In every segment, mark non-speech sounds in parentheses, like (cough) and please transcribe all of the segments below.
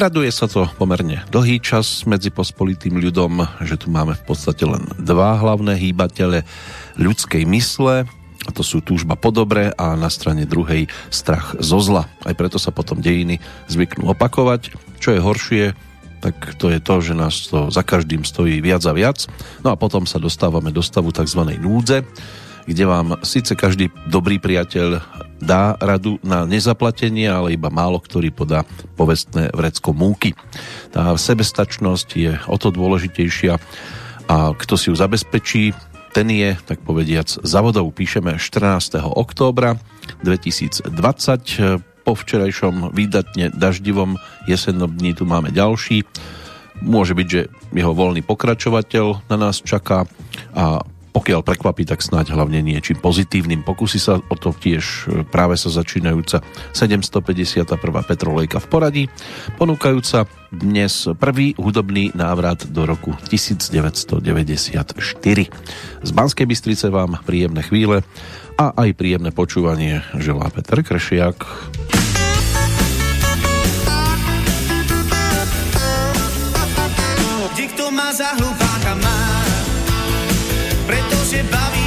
Traduje sa to pomerne dlhý čas medzi pospolitým ľudom, že tu máme v podstate len dva hlavné hýbatele ľudskej mysle, a to sú túžba po dobre a na strane druhej strach zo zla. Aj preto sa potom dejiny zvyknú opakovať. Čo je horšie, tak to je to, že nás to za každým stojí viac a viac. No a potom sa dostávame do stavu tzv. núdze, kde vám síce každý dobrý priateľ dá radu na nezaplatenie, ale iba málo ktorý podá povestné vrecko múky. Tá sebestačnosť je o to dôležitejšia a kto si ju zabezpečí, ten je, tak povediac, zavodov. Píšeme 14. októbra 2020. Po včerajšom výdatne daždivom jesennom dní tu máme ďalší. Môže byť, že jeho voľný pokračovateľ na nás čaká a pokiaľ prekvapí, tak snáď hlavne niečím pozitívnym. Pokusí sa o to tiež e, práve sa začínajúca 751. Petrolejka v poradí, ponúkajúca dnes prvý hudobný návrat do roku 1994. Z Banskej Bystrice vám príjemné chvíle a aj príjemné počúvanie želá Peter Kršiak. Dikto má za hlupáka má pretože baví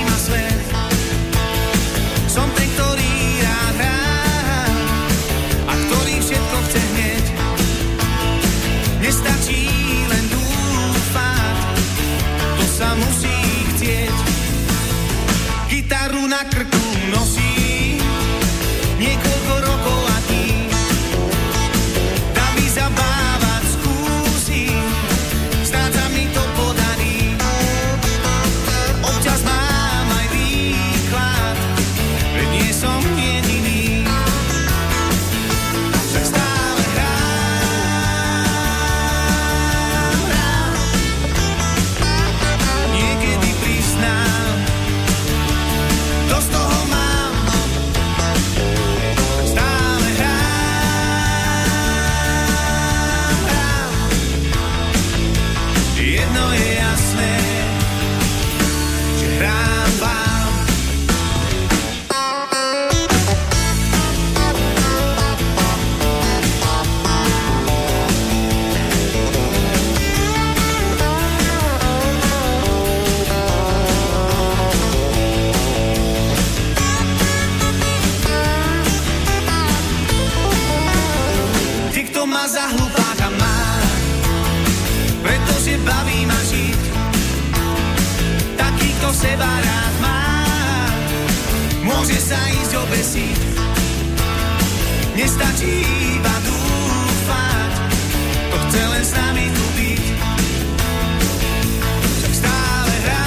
seba rád má, môže sa ísť obesiť. Nestačí iba dúfať, to chce len s nami byť. Však stále hrám,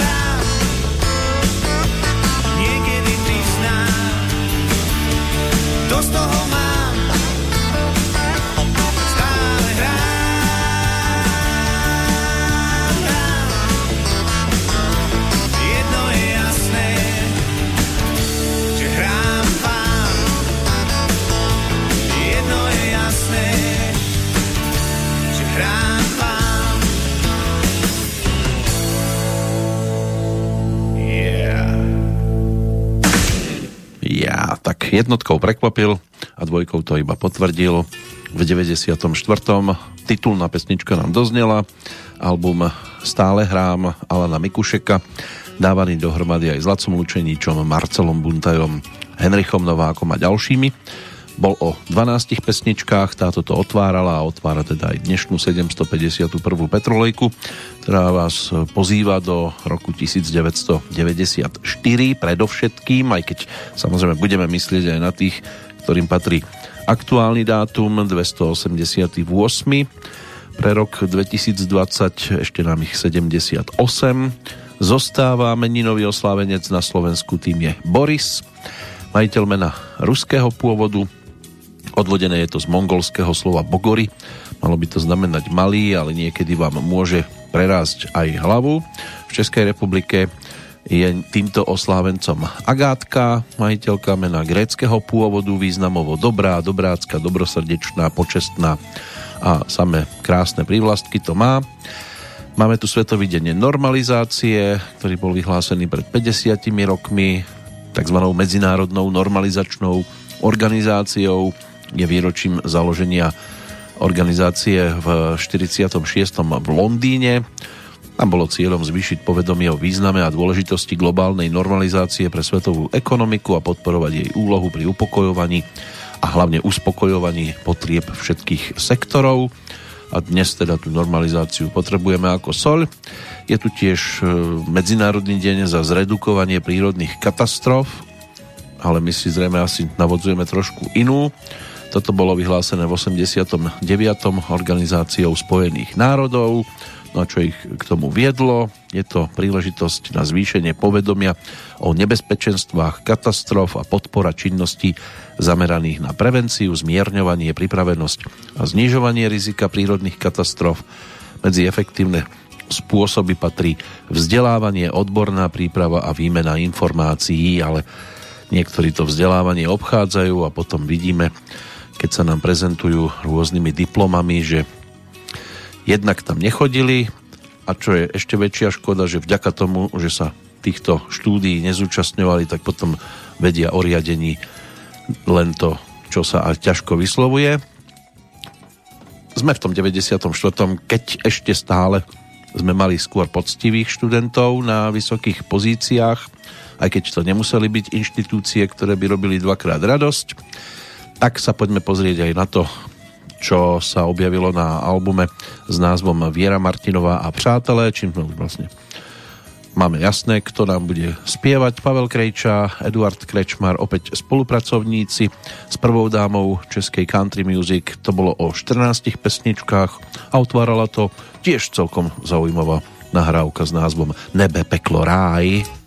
hrám. Niekedy priznám, to z toho mám. Jednotkou prekvapil a dvojkou to iba potvrdil. V 94. titulná pesnička nám doznela, album Stále hrám Alana Mikušeka, dávaný dohromady aj s Lacom Lučeníčom, Marcelom Buntajom, Henrichom Novákom a ďalšími. Bol o 12 pesničkách, táto to otvárala a otvára teda aj dnešnú 751. Petrolejku, ktorá vás pozýva do roku 1994 predovšetkým, aj keď samozrejme budeme myslieť aj na tých, ktorým patrí aktuálny dátum 288 pre rok 2020 ešte nám ich 78 zostáva meninový oslávenec na Slovensku tým je Boris majiteľ mena ruského pôvodu Odvodené je to z mongolského slova bogory. Malo by to znamenať malý, ale niekedy vám môže prerásť aj hlavu. V Českej republike je týmto oslávencom Agátka, majiteľka mena gréckého pôvodu, významovo dobrá, dobrácka, dobrosrdečná, počestná a samé krásne prívlastky to má. Máme tu Svetový deň normalizácie, ktorý bol vyhlásený pred 50 rokmi tzv. medzinárodnou normalizačnou organizáciou. Je výročím založenia organizácie v 46. v Londýne. Tam bolo cieľom zvýšiť povedomie o význame a dôležitosti globálnej normalizácie pre svetovú ekonomiku a podporovať jej úlohu pri upokojovaní a hlavne uspokojovaní potrieb všetkých sektorov. A dnes teda tú normalizáciu potrebujeme ako sol. Je tu tiež e, Medzinárodný deň za zredukovanie prírodných katastrof, ale my si zrejme asi navodzujeme trošku inú. Toto bolo vyhlásené v 89. organizáciou Spojených národov No a čo ich k tomu viedlo? Je to príležitosť na zvýšenie povedomia o nebezpečenstvách katastrof a podpora činností zameraných na prevenciu, zmierňovanie, pripravenosť a znižovanie rizika prírodných katastrof. Medzi efektívne spôsoby patrí vzdelávanie, odborná príprava a výmena informácií, ale niektorí to vzdelávanie obchádzajú a potom vidíme, keď sa nám prezentujú rôznymi diplomami, že jednak tam nechodili a čo je ešte väčšia škoda, že vďaka tomu, že sa týchto štúdií nezúčastňovali, tak potom vedia o riadení len to, čo sa aj ťažko vyslovuje. Sme v tom 94. keď ešte stále sme mali skôr poctivých študentov na vysokých pozíciách, aj keď to nemuseli byť inštitúcie, ktoré by robili dvakrát radosť. Tak sa poďme pozrieť aj na to, čo sa objavilo na albume s názvom Viera Martinová a Přátelé, čím sme už vlastne máme jasné, kto nám bude spievať. Pavel Krejča, Eduard Krečmar, opäť spolupracovníci s prvou dámou českej country music. To bolo o 14 pesničkách a otvárala to tiež celkom zaujímavá nahrávka s názvom Nebe, peklo, ráj.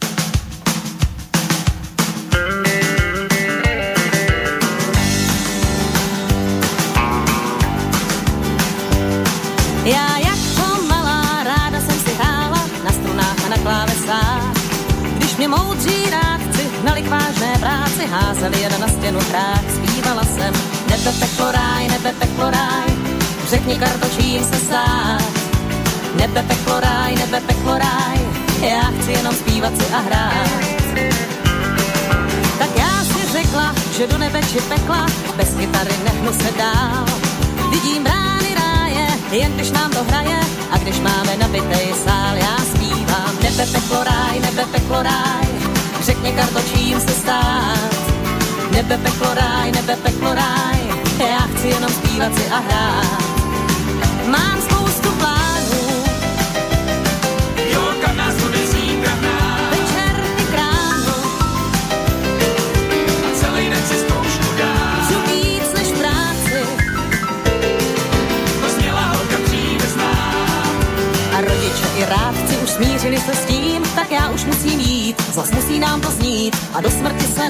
Hrách, zpívala jsem, nebe peklo ráj, nebe peklo ráj, řekni karto, čím se stát. Nebe peklo ráj, nebe peklo ráj, já chci jenom zpívat si a hrát. Tak já si řekla, že do nebe či pekla, bez kytary nehnu se dál. Vidím brány ráje, jen když nám to hraje, a když máme nabitej sál, já zpívám. Nebe peklo ráj, nebe peklo ráj, řekni karto, čím se stát. Nebe peklo ráj, nebe peklo ráj, já chci jenom zpívat si a hrát. Mám spoustu plánů, jo, kam nás bude Večer i kránu, a celý den si zkoušku dá. Chci víc než práci, To zněla holka dříve znám. a rodiče i rádci už smířili se s tím, tak já už musím jít, zas musí nám to znít a do smrti se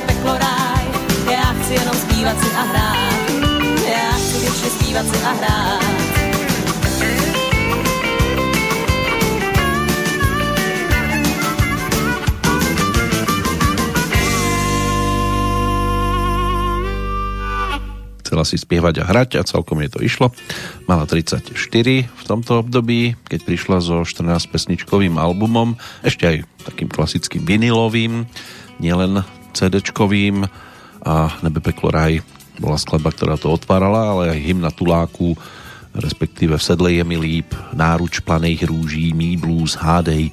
chci jenom zpívat si a hrát. Já chci věčně zpívat si a hrát. chcela si spievať a hrať a celkom jej to išlo. Mala 34 v tomto období, keď prišla so 14 pesničkovým albumom, ešte aj takým klasickým vinilovým, nielen CD-čkovým a Nebe peklo raj bola skladba, ktorá to otvárala, ale aj hymna Tuláku respektíve v sedle je mi líp, náruč planých rúží, mý blues, hádej,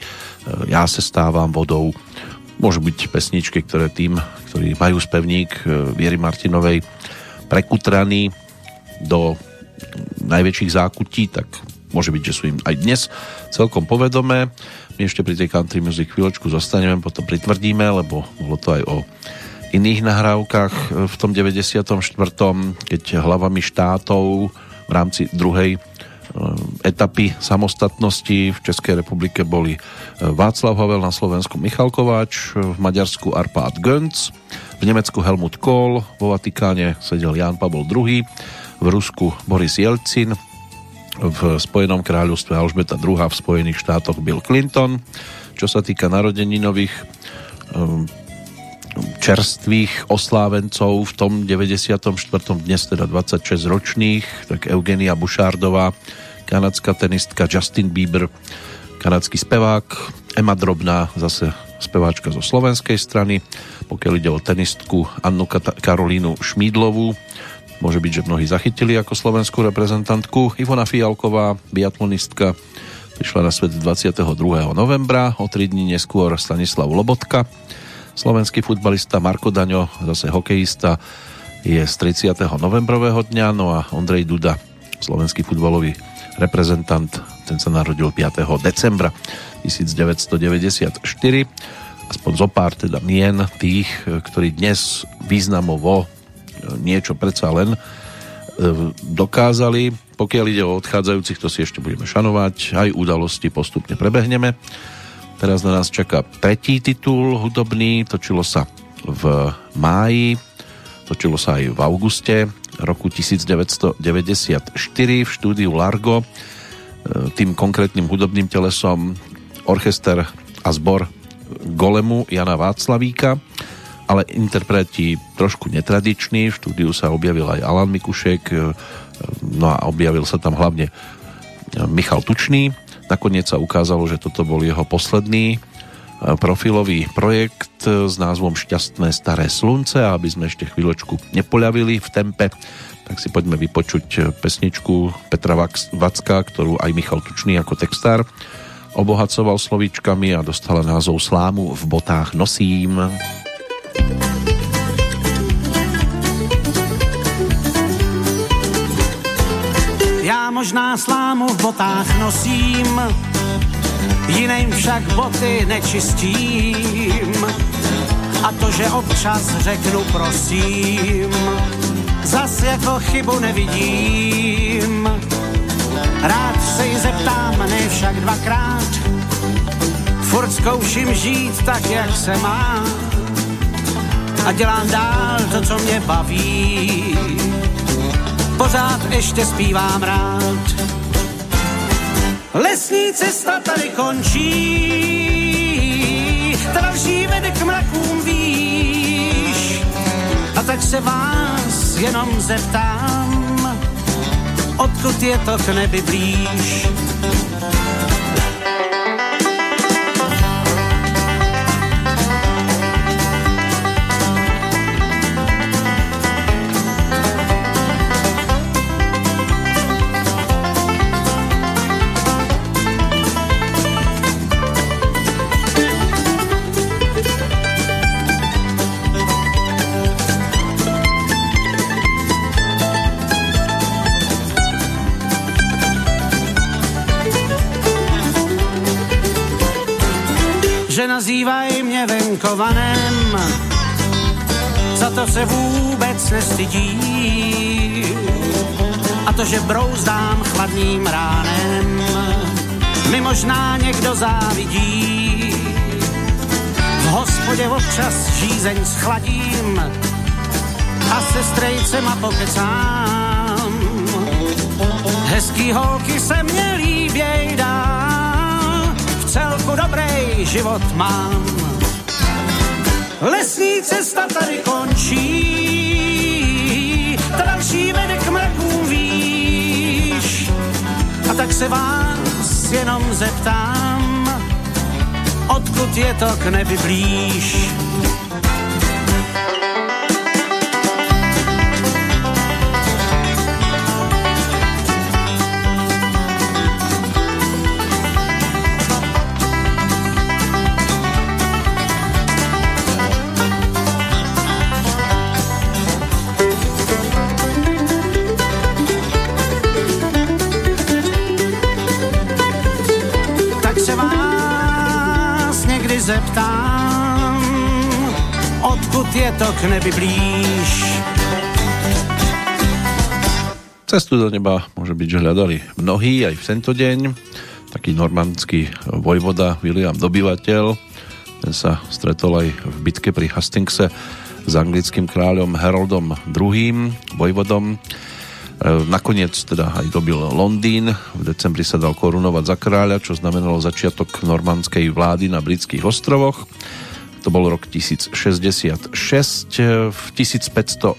já se stávám vodou. Môžu byť pesničky, ktoré tým, ktorí majú spevník Viery Martinovej prekutraný do najväčších zákutí, tak môže byť, že sú im aj dnes celkom povedomé. My ešte pri tej country music chvíľočku zostaneme, potom pritvrdíme, lebo bolo to aj o iných nahrávkach v tom 94. keď hlavami štátov v rámci druhej e, etapy samostatnosti v Českej republike boli e, Václav Havel na Slovensku Michal Kováč, v Maďarsku Arpad Gönc, v Nemecku Helmut Kohl, vo Vatikáne sedel Jan Pavol II, v Rusku Boris Jelcin, v Spojenom kráľovstve Alžbeta II, v Spojených štátoch Bill Clinton. Čo sa týka narodeninových um, čerstvých oslávencov v tom 94. dnes teda 26 ročných, tak Eugenia Bušárdová, kanadská tenistka Justin Bieber, kanadský spevák, Emma Drobná, zase speváčka zo slovenskej strany, pokiaľ ide o tenistku Annu Karolínu Šmídlovú, môže byť, že mnohí zachytili ako slovenskú reprezentantku. Ivona Fialková, biatlonistka, prišla na svet 22. novembra, o 3 dní neskôr Stanislav Lobotka, Slovenský futbalista Marko Daňo, zase hokejista, je z 30. novembrového dňa, no a Ondrej Duda, slovenský futbalový reprezentant, ten sa narodil 5. decembra 1994. Aspoň zo pár teda mien tých, ktorí dnes významovo niečo predsa len e, dokázali. Pokiaľ ide o odchádzajúcich, to si ešte budeme šanovať, aj udalosti postupne prebehneme. Teraz na nás čaká tretí titul hudobný, točilo sa v máji, točilo sa aj v auguste roku 1994 v štúdiu Largo. E, tým konkrétnym hudobným telesom orchester a zbor Golemu Jana Václavíka, ale interpreti trošku netradiční. V štúdiu sa objavil aj Alan Mikušek, e, no a objavil sa tam hlavne Michal Tučný, Nakoniec sa ukázalo, že toto bol jeho posledný e, profilový projekt e, s názvom Šťastné staré slunce a aby sme ešte chvíľočku nepoľavili v tempe, tak si poďme vypočuť e, pesničku Petra Vacka, ktorú aj Michal Tučný ako textár obohacoval slovíčkami a dostala názov Slámu v botách nosím. Já možná slámu v botách nosím, jiným však boty nečistím. A to, že občas řeknu prosím, zas jako chybu nevidím. Rád se jí zeptám, ne však dvakrát, furt zkouším žít tak, jak se má. A dělám dál to, co mě baví pořád ještě zpívám rád. Lesní cesta tady končí, ta další vede k mrakům výš. A tak se vás jenom zeptám, odkud je to k nebi blíž. Nazývaj mě venkovanem, za to se vůbec nestydí. A to, že brouzdám chladným ránem, mi možná někdo závidí. V hospodě občas žízeň schladím a se strejcema pokecám. Hezký holky se mě líběj dám celku dobrý život mám. Lesní cesta tady končí, ta další vede k mrakům výš. A tak se vás jenom zeptám, odkud je to k nebi blíž. To k nebi blíž. Cestu do neba môže byť, že hľadali mnohí aj v tento deň. Taký normandský vojvoda William Dobyvateľ, ten sa stretol aj v bitke pri Hastingse s anglickým kráľom Haroldom II, vojvodom. E, nakoniec teda aj dobil Londýn. V decembri sa dal korunovať za kráľa, čo znamenalo začiatok normandskej vlády na britských ostrovoch to bol rok 1066. V 1584.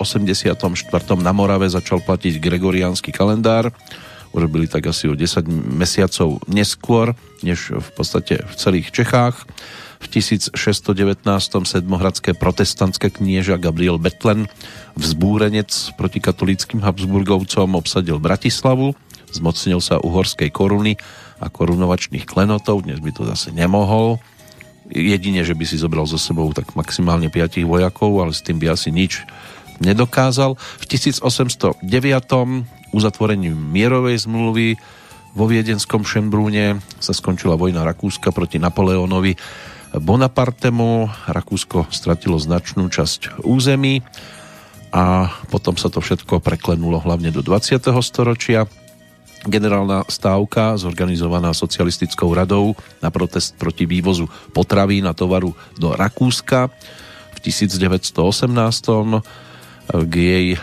na Morave začal platiť gregoriánsky kalendár. Urobili tak asi o 10 mesiacov neskôr, než v podstate v celých Čechách. V 1619. sedmohradské protestantské knieža Gabriel Betlen, vzbúrenec proti katolíckým Habsburgovcom, obsadil Bratislavu, zmocnil sa uhorskej koruny a korunovačných klenotov, dnes by to zase nemohol, jedine, že by si zobral so sebou tak maximálne 5 vojakov, ale s tým by asi nič nedokázal. V 1809. uzatvorením mierovej zmluvy vo viedenskom Šembrúne sa skončila vojna Rakúska proti Napoleónovi Bonapartemu. Rakúsko stratilo značnú časť území a potom sa to všetko preklenulo hlavne do 20. storočia generálna stávka zorganizovaná socialistickou radou na protest proti vývozu potraví na tovaru do Rakúska v 1918. K jej e,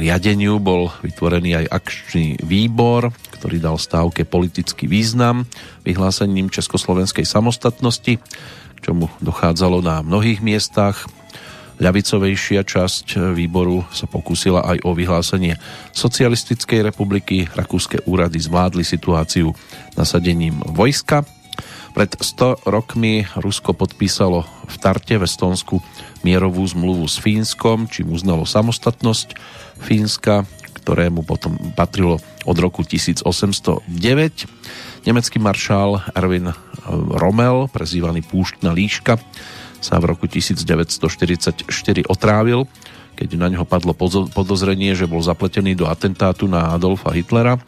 riadeniu bol vytvorený aj akčný výbor, ktorý dal stávke politický význam vyhlásením Československej samostatnosti, čomu dochádzalo na mnohých miestach ľavicovejšia časť výboru sa pokúsila aj o vyhlásenie socialistickej republiky. Rakúske úrady zvládli situáciu nasadením vojska. Pred 100 rokmi Rusko podpísalo v Tarte v Estonsku mierovú zmluvu s Fínskom, čím uznalo samostatnosť Fínska, ktorému potom patrilo od roku 1809. Nemecký maršál Erwin Rommel, prezývaný Púštna líška, sa v roku 1944 otrávil, keď na neho padlo podozrenie, že bol zapletený do atentátu na Adolfa Hitlera.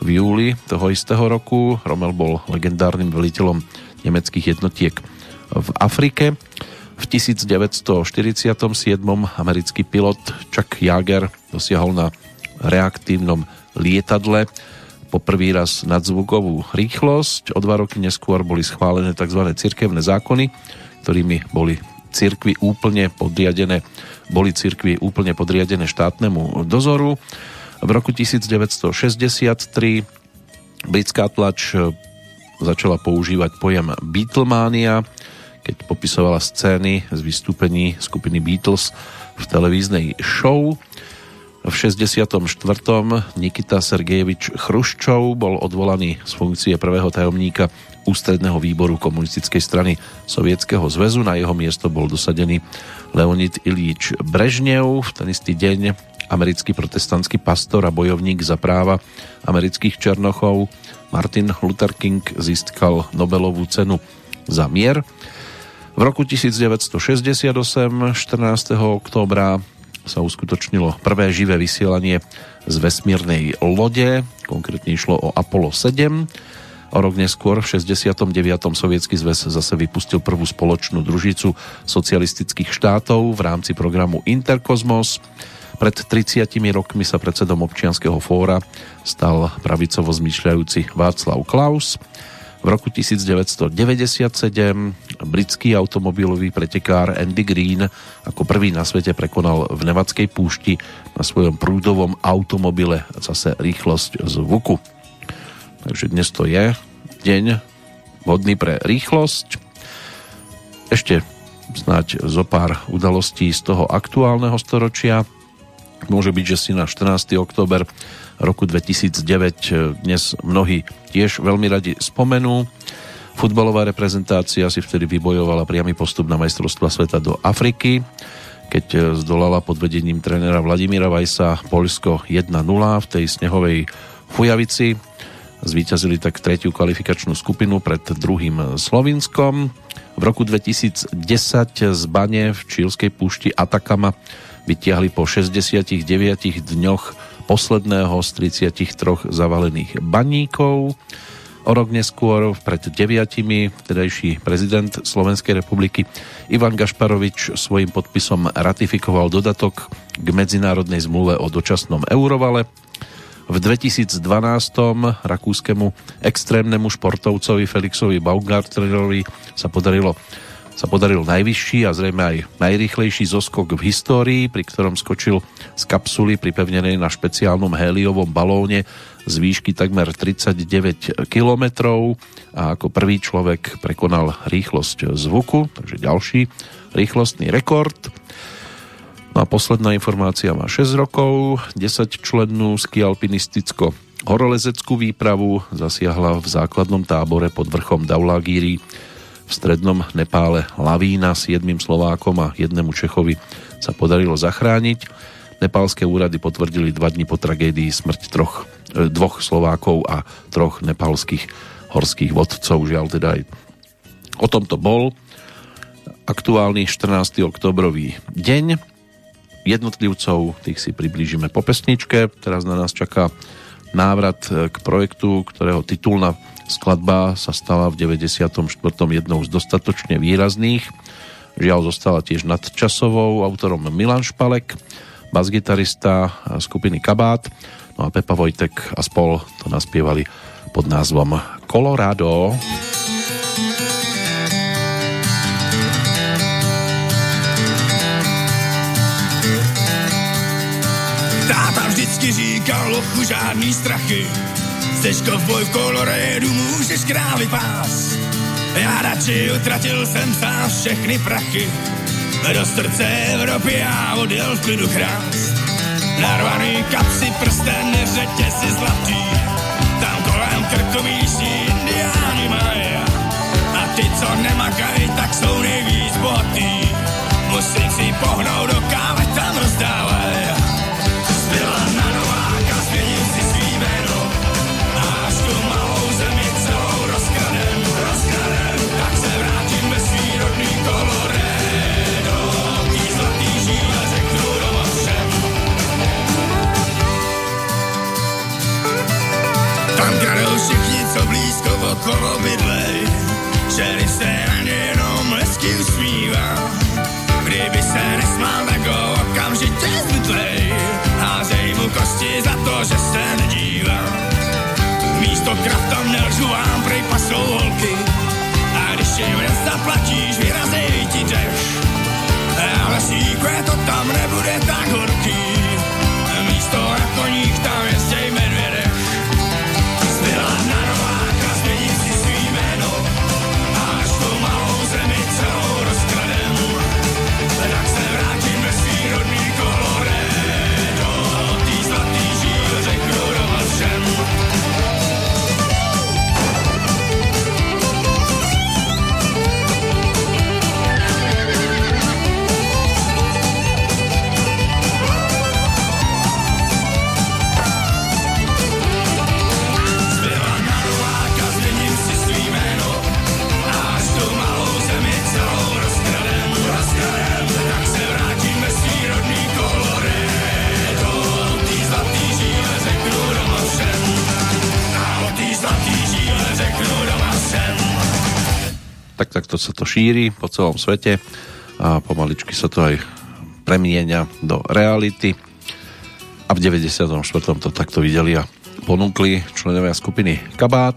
V júli toho istého roku Rommel bol legendárnym veliteľom nemeckých jednotiek v Afrike. V 1947 americký pilot Chuck Jager dosiahol na reaktívnom lietadle poprvý raz nadzvukovú rýchlosť. O dva roky neskôr boli schválené tzv. cirkevné zákony, ktorými boli cirkvy úplne podriadené, boli cirkvy úplne podriadené štátnemu dozoru. V roku 1963 britská tlač e, začala používať pojem Beatlemania, keď popisovala scény z vystúpení skupiny Beatles v televíznej show. V 64. Nikita Sergejevič Chruščov bol odvolaný z funkcie prvého tajomníka ústredného výboru komunistickej strany Sovietskeho zväzu. Na jeho miesto bol dosadený Leonid Ilíč Brežnev. V ten istý deň americký protestantský pastor a bojovník za práva amerických černochov Martin Luther King získal Nobelovú cenu za mier. V roku 1968, 14. októbra, sa uskutočnilo prvé živé vysielanie z vesmírnej lode, konkrétne išlo o Apollo 7. O rok neskôr, v 69. Sovietský zväz zase vypustil prvú spoločnú družicu socialistických štátov v rámci programu Interkozmos. Pred 30 rokmi sa predsedom občianského fóra stal pravicovo zmyšľajúci Václav Klaus. V roku 1997 britský automobilový pretekár Andy Green ako prvý na svete prekonal v Nevadskej púšti na svojom prúdovom automobile zase rýchlosť zvuku. Takže dnes to je deň vhodný pre rýchlosť. Ešte snáď zo pár udalostí z toho aktuálneho storočia. Môže byť, že si na 14. október roku 2009 eh, dnes mnohí tiež veľmi radi spomenú. Futbalová reprezentácia si vtedy vybojovala priamy postup na majstrovstva sveta do Afriky, keď zdolala pod vedením trénera Vladimíra Vajsa Polsko 1-0 v tej snehovej Fujavici. Zvíťazili tak tretiu kvalifikačnú skupinu pred druhým Slovinskom. V roku 2010 z Bane v čílskej púšti Atakama vytiahli po 69 dňoch posledného z 33 zavalených baníkov. O rok neskôr, pred deviatimi, vtedajší prezident Slovenskej republiky Ivan Gašparovič svojim podpisom ratifikoval dodatok k medzinárodnej zmluve o dočasnom eurovale. V 2012 rakúskemu extrémnemu športovcovi Felixovi Baumgartnerovi sa podarilo sa podaril najvyšší a zrejme aj najrýchlejší zoskok v histórii, pri ktorom skočil z kapsuly pripevnenej na špeciálnom héliovom balóne z výšky takmer 39 km a ako prvý človek prekonal rýchlosť zvuku, takže ďalší rýchlostný rekord. No a posledná informácia má 6 rokov, 10 člennú skialpinisticko horolezeckú výpravu zasiahla v základnom tábore pod vrchom Daulagíri v strednom Nepále lavína s jedným Slovákom a jednému Čechovi sa podarilo zachrániť. Nepálske úrady potvrdili dva dní po tragédii smrť troch, e, dvoch Slovákov a troch nepálskych horských vodcov. Žiaľ teda aj o tomto bol aktuálny 14. oktobrový deň. Jednotlivcov, tých si priblížime po pesničke. Teraz na nás čaká návrat k projektu, ktorého titulná Skladba sa stala v 94. jednou z dostatočne výrazných. Žiaľ zostala tiež nadčasovou, autorom Milan Špalek, basgitarista skupiny Kabát, no a Pepa Vojtek a spol to naspievali pod názvom Colorado. Táta vždycky říkal lochu žádný strachy, Chceš kovboj v kolorédu, můžeš krávy pás. Já radši utratil jsem sám všechny prachy. Do srdce Evropy já odjel v klidu krás. Narvaný kapsy, prsten, řetězy zlatý. Tam kolem krku místní indiáni mají. A ty, co nemakají, tak jsou nejvíc bohatý. Musím si pohnout do kávy, tam rozdávají. corona. Sa to šíri po celom svete a pomaličky sa to aj premieňa do reality a v 94. to takto videli a ponúkli členovia skupiny Kabát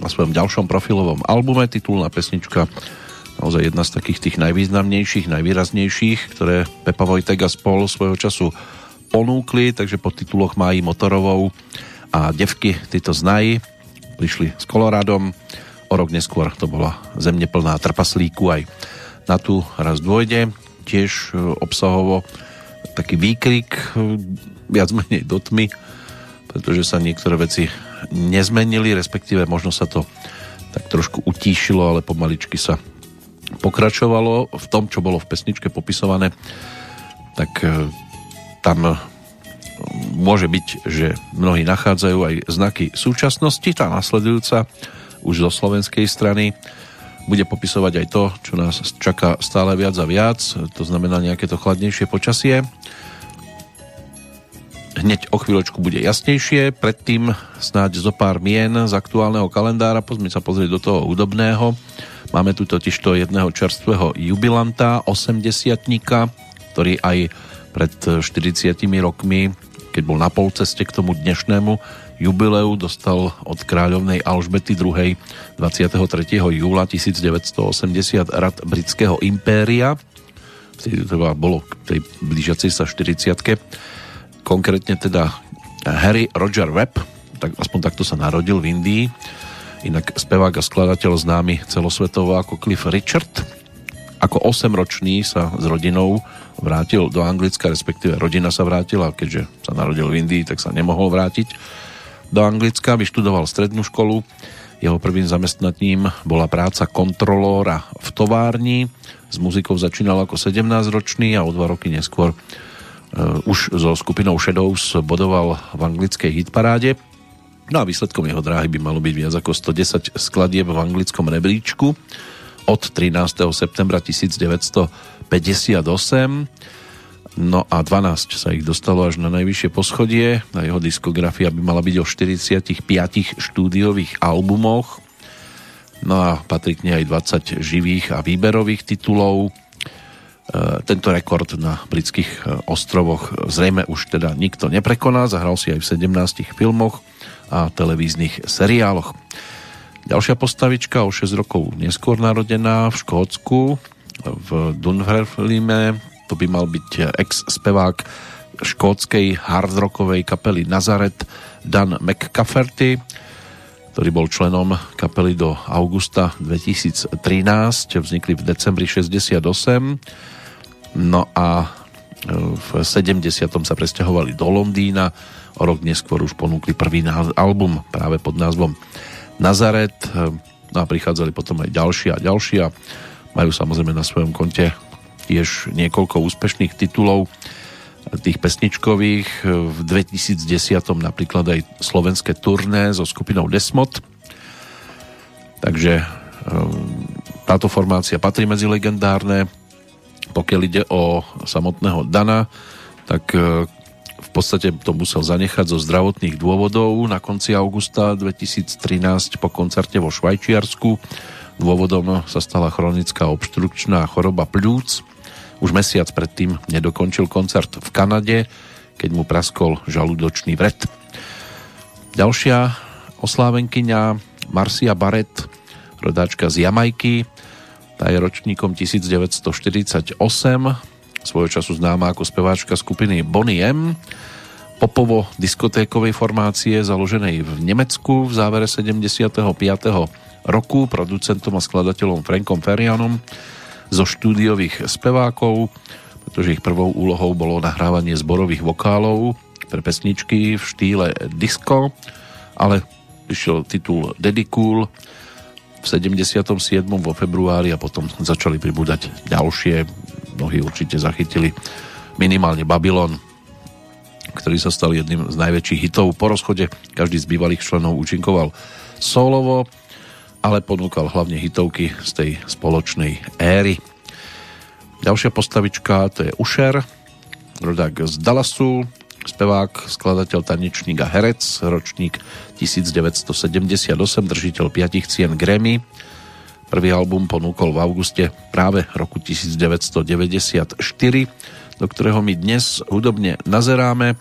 na svojom ďalšom profilovom albume titulná pesnička naozaj jedna z takých tých najvýznamnejších, najvýraznejších, ktoré Pepa Vojtek a spol svojho času ponúkli, takže po tituloch Máji Motorovou a Devky tyto znají prišli s Kolorádom O rok neskôr to bola zemne plná trpaslíku aj na tu raz dôjde. Tiež e, obsahovo taký výkrik e, viac menej do tmy, pretože sa niektoré veci nezmenili, respektíve možno sa to tak trošku utíšilo, ale pomaličky sa pokračovalo v tom, čo bolo v pesničke popisované, tak e, tam môže byť, že mnohí nachádzajú aj znaky súčasnosti. Tá nasledujúca už zo slovenskej strany. Bude popisovať aj to, čo nás čaká stále viac a viac, to znamená nejaké to chladnejšie počasie. hneď o chvíľočku bude jasnejšie. Predtým snáď zo pár mien z aktuálneho kalendára. Poďme sa pozrieť do toho hudobného. Máme tu totiž to jedného čerstvého jubilanta, 80 ktorý aj pred 40 rokmi, keď bol na polceste k tomu dnešnému jubileu, dostal od kráľovnej Alžbety II. 23. júla 1980 rad britského impéria. Vtedy to bolo k tej blížiacej sa 40 konkrétne teda Harry Roger Webb, tak aspoň takto sa narodil v Indii, inak spevák a skladateľ známy celosvetovo ako Cliff Richard. Ako 8-ročný sa s rodinou vrátil do Anglicka, respektíve rodina sa vrátila, keďže sa narodil v Indii, tak sa nemohol vrátiť do Anglicka, vyštudoval strednú školu, jeho prvým zamestnaním bola práca kontrolóra v továrni, s muzikou začínal ako 17-ročný a o dva roky neskôr uh, už so skupinou Shadows bodoval v anglickej hitparáde. No a výsledkom jeho dráhy by malo byť viac ako 110 skladieb v anglickom rebríčku od 13. septembra 1958. No a 12 sa ich dostalo až na najvyššie poschodie. A jeho diskografia by mala byť o 45 štúdiových albumoch. No a patrí k nej aj 20 živých a výberových titulov. E, tento rekord na britských e, ostrovoch zrejme už teda nikto neprekoná, zahral si aj v 17 filmoch a televíznych seriáloch. Ďalšia postavička o 6 rokov neskôr narodená v Škótsku v Dunfermline, to by mal byť ex-spevák škótskej hardrockovej kapely Nazaret Dan McCafferty, ktorý bol členom kapely do augusta 2013, vznikli v decembri 68 No a e, v 70. sa presťahovali do Londýna, o rok neskôr už ponúkli prvý album práve pod názvom Nazaret, e, no a prichádzali potom aj ďalšie a ďalšie a majú samozrejme na svojom konte tiež niekoľko úspešných titulov tých pesničkových. V 2010 napríklad aj slovenské turné so skupinou Desmod. Takže e, táto formácia patrí medzi legendárne pokiaľ ide o samotného Dana, tak e, v podstate to musel zanechať zo zdravotných dôvodov na konci augusta 2013 po koncerte vo Švajčiarsku. Dôvodom sa stala chronická obštrukčná choroba pľúc. Už mesiac predtým nedokončil koncert v Kanade, keď mu praskol žalúdočný vred. Ďalšia oslávenkyňa Marcia Barrett, rodáčka z Jamajky, tá je ročníkom 1948, svojho času známa ako speváčka skupiny Bonnie M. Popovo diskotékovej formácie založenej v Nemecku v závere 75. roku producentom a skladateľom Frankom Ferianom zo štúdiových spevákov, pretože ich prvou úlohou bolo nahrávanie zborových vokálov pre pesničky v štýle disco, ale prišiel titul Cool, v 77. vo februári a potom začali pribúdať ďalšie. Mnohí určite zachytili minimálne Babylon, ktorý sa stal jedným z najväčších hitov. Po rozchode každý z bývalých členov účinkoval solovo, ale ponúkal hlavne hitovky z tej spoločnej éry. Ďalšia postavička to je Usher, rodák z Dallasu, spevák, skladateľ, tanečník a herec, ročník 1978, držiteľ 5 cien Grammy. Prvý album ponúkol v auguste práve roku 1994, do ktorého my dnes hudobne nazeráme.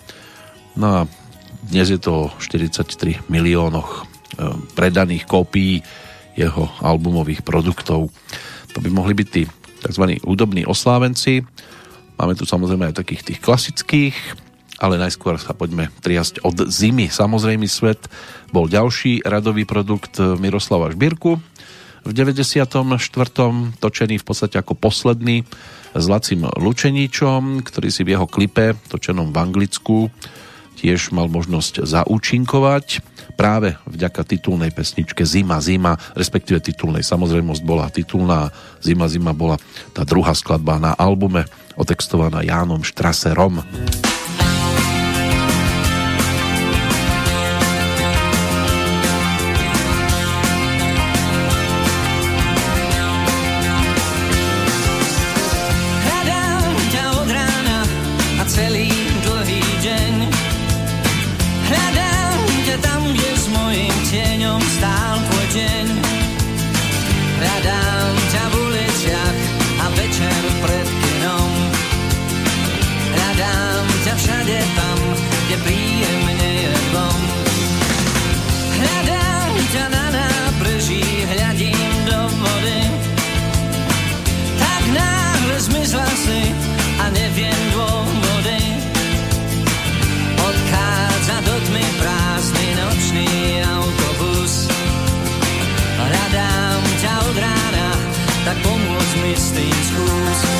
No a dnes je to 43 miliónoch e, predaných kópií jeho albumových produktov. To by mohli byť tí tzv. hudobní oslávenci. Máme tu samozrejme aj takých tých klasických, ale najskôr sa poďme triasť od zimy. Samozrejme svet bol ďalší radový produkt Miroslava Žbírku. V 94. točený v podstate ako posledný s Lacim Lučeníčom, ktorý si v jeho klipe, točenom v Anglicku, tiež mal možnosť zaúčinkovať práve vďaka titulnej pesničke Zima, Zima, respektíve titulnej. Samozrejmosť bola titulná, Zima, Zima bola tá druhá skladba na albume otextovaná Jánom Štraserom. missed in rules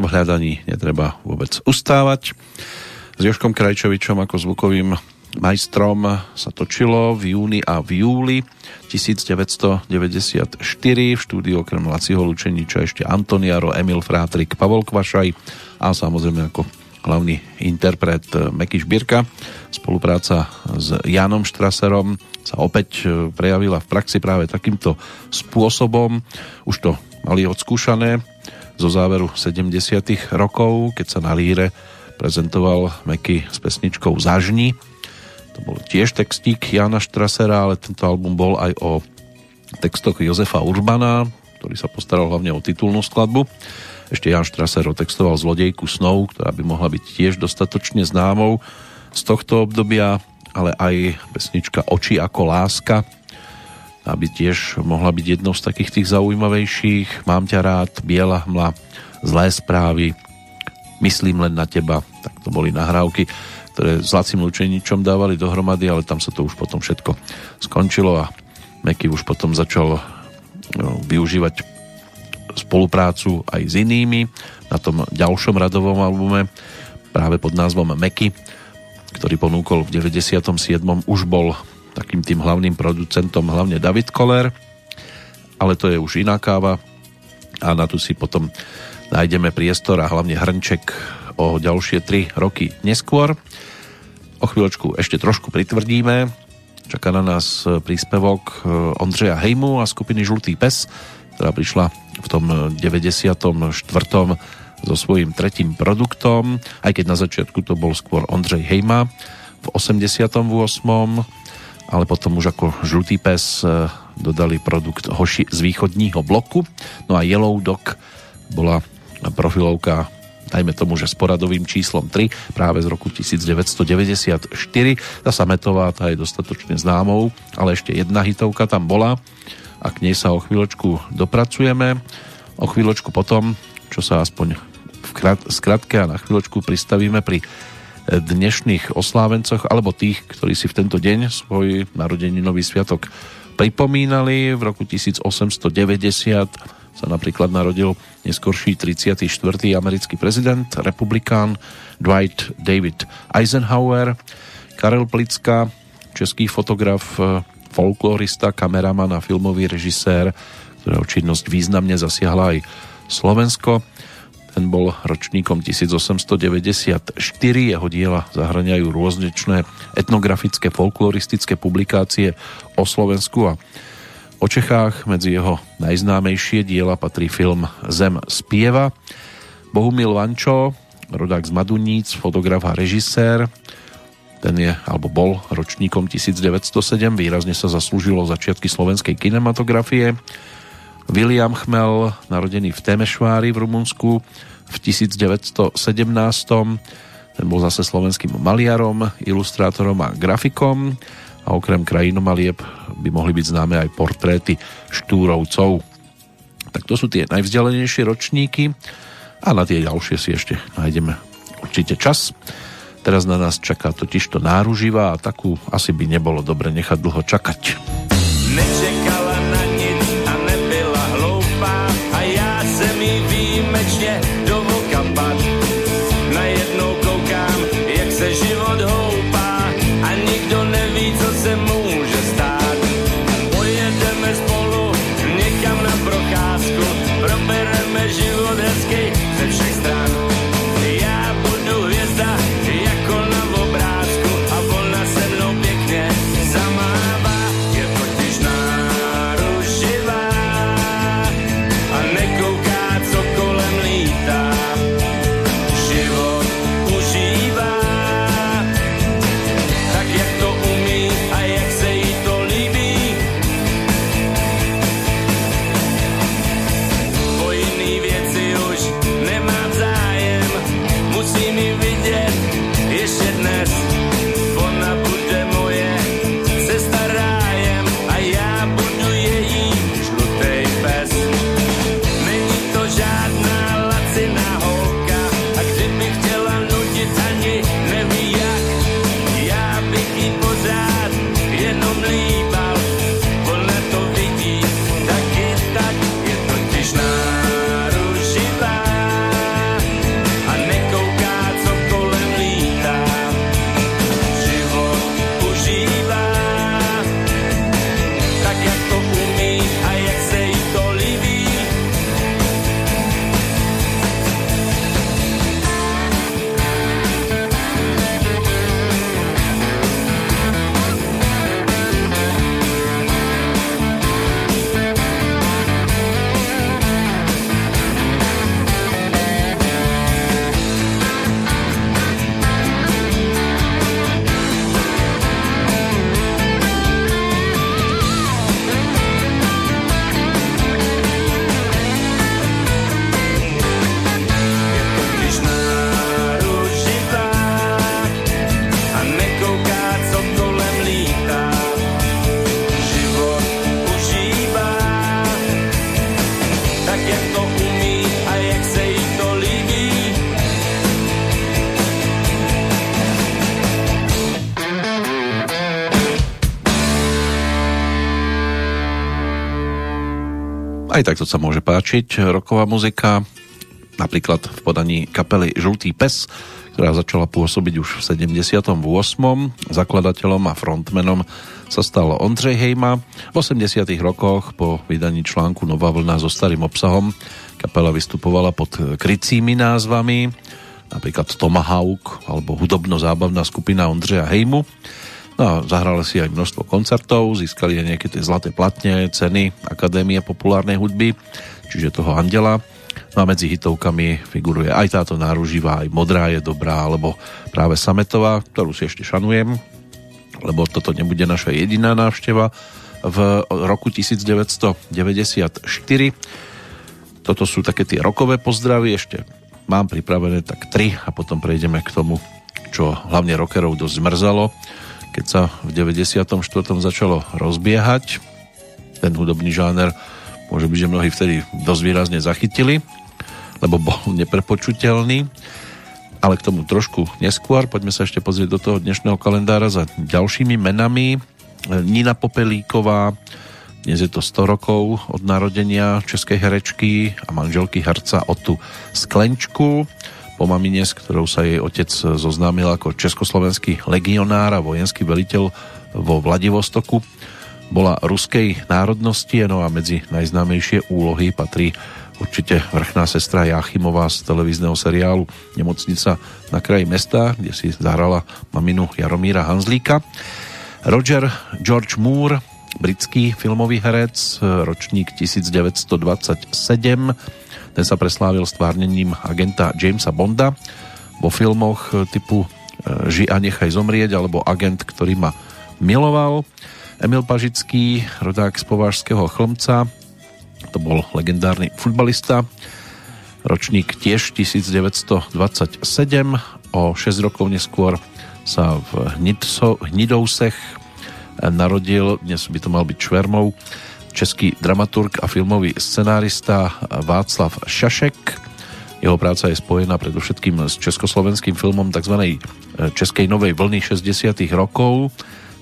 a v hľadaní netreba vôbec ustávať. S Joškom Krajčovičom ako zvukovým majstrom sa točilo v júni a v júli 1994 v štúdiu okrem Laciho Lučeniča ešte Antoniaro, Emil Frátrik, Pavol Kvašaj a samozrejme ako hlavný interpret Meky Šbírka. Spolupráca s Janom Štraserom sa opäť prejavila v praxi práve takýmto spôsobom. Už to mali odskúšané zo záveru 70 rokov, keď sa na líre prezentoval Meky s pesničkou Zažni. To bol tiež textík Jana Štrasera, ale tento album bol aj o textoch Jozefa Urbana, ktorý sa postaral hlavne o titulnú skladbu. Ešte Jan Štraser otextoval Zlodejku snov, ktorá by mohla byť tiež dostatočne známou z tohto obdobia, ale aj pesnička Oči ako láska, aby tiež mohla byť jednou z takých tých zaujímavejších. Mám ťa rád, Biela hmla, Zlé správy, Myslím len na teba. Tak to boli nahrávky, ktoré s Lacim Lučeničom dávali dohromady, ale tam sa to už potom všetko skončilo a Meky už potom začal no, využívať spoluprácu aj s inými na tom ďalšom radovom albume práve pod názvom Meky, ktorý ponúkol v 97. už bol takým tým hlavným producentom hlavne David Koller, ale to je už iná káva a na tu si potom nájdeme priestor a hlavne hrnček o ďalšie 3 roky neskôr. O chvíľočku ešte trošku pritvrdíme. Čaká na nás príspevok eh, Ondřeja Hejmu a skupiny Žlutý pes, ktorá prišla v tom 94 so svojím tretím produktom, aj keď na začiatku to bol skôr Ondřej Hejma v 88 ale potom už ako žlutý pes e, dodali produkt Hoši z východního bloku. No a Yellow Dog bola profilovka dajme tomu, že s poradovým číslom 3 práve z roku 1994. Tá sametová, tá je dostatočne známou, ale ešte jedna hitovka tam bola a k nej sa o chvíľočku dopracujeme. O chvíľočku potom, čo sa aspoň v skratke a na chvíľočku pristavíme pri dnešných oslávencoch alebo tých, ktorí si v tento deň svoj narodeninový sviatok pripomínali. V roku 1890 sa napríklad narodil neskorší 34. americký prezident, republikán Dwight David Eisenhower, Karel Plicka, český fotograf, folklorista, kameraman a filmový režisér, ktorého činnosť významne zasiahla aj Slovensko. Ten bol ročníkom 1894, jeho diela zahraniajú rôznečné etnografické, folkloristické publikácie o Slovensku a o Čechách. Medzi jeho najznámejšie diela patrí film Zem spieva. Bohumil Vančo, rodák z Maduníc, fotograf a režisér, ten je, alebo bol ročníkom 1907, výrazne sa zaslúžilo začiatky slovenskej kinematografie. William Chmel, narodený v Temešvári v Rumunsku v 1917. Ten bol zase slovenským maliarom, ilustrátorom a grafikom a okrem krajinomalieb by mohli byť známe aj portréty štúrovcov. Tak to sú tie najvzdialenejšie ročníky a na tie ďalšie si ešte nájdeme určite čas. Teraz na nás čaká totiž to náruživá a takú asi by nebolo dobre nechať dlho čakať. Nečekala Aj takto sa môže páčiť roková muzika, napríklad v podaní kapely Žltý pes, ktorá začala pôsobiť už v 78. Zakladateľom a frontmenom sa stal Ondřej Hejma. V 80. rokoch po vydaní článku Nová vlna so starým obsahom kapela vystupovala pod krycími názvami napríklad Tomahawk alebo hudobno-zábavná skupina Ondřeja Hejmu. No zahrali si aj množstvo koncertov, získali aj nejaké tie zlaté platne, ceny Akadémie populárnej hudby, čiže toho Andela. No a medzi hitovkami figuruje aj táto náruživá, aj Modrá je dobrá, alebo práve Sametová, ktorú si ešte šanujem, lebo toto nebude naša jediná návšteva v roku 1994. Toto sú také tie rokové pozdravy, ešte mám pripravené tak tri a potom prejdeme k tomu, čo hlavne rockerov dosť zmrzalo, keď sa v 94. začalo rozbiehať. Ten hudobný žáner môže byť, že mnohí vtedy dosť výrazne zachytili, lebo bol (laughs) neprepočuteľný. Ale k tomu trošku neskôr, poďme sa ešte pozrieť do toho dnešného kalendára za ďalšími menami. Nina Popelíková, dnes je to 100 rokov od narodenia českej herečky a manželky herca Otu Sklenčku. Po mamine, s ktorou sa jej otec zoznámil ako československý legionár a vojenský veliteľ vo Vladivostoku, bola ruskej národnosti, no a medzi najznámejšie úlohy patrí určite vrchná sestra Jachimová z televízneho seriálu Nemocnica na kraji mesta, kde si zahrala maminu Jaromíra Hanzlíka. Roger George Moore, britský filmový herec, ročník 1927. Ten sa preslávil stvárnením agenta Jamesa Bonda vo filmoch typu e, Ži a nechaj zomrieť alebo Agent, ktorý ma miloval. Emil Pažický, rodák z Povážského chlmca, to bol legendárny futbalista, ročník tiež 1927, o 6 rokov neskôr sa v Hnidousech narodil, dnes by to mal byť Švermou, český dramaturg a filmový scenárista Václav Šašek. Jeho práca je spojená predovšetkým s československým filmom tzv. českej novej vlny 60. rokov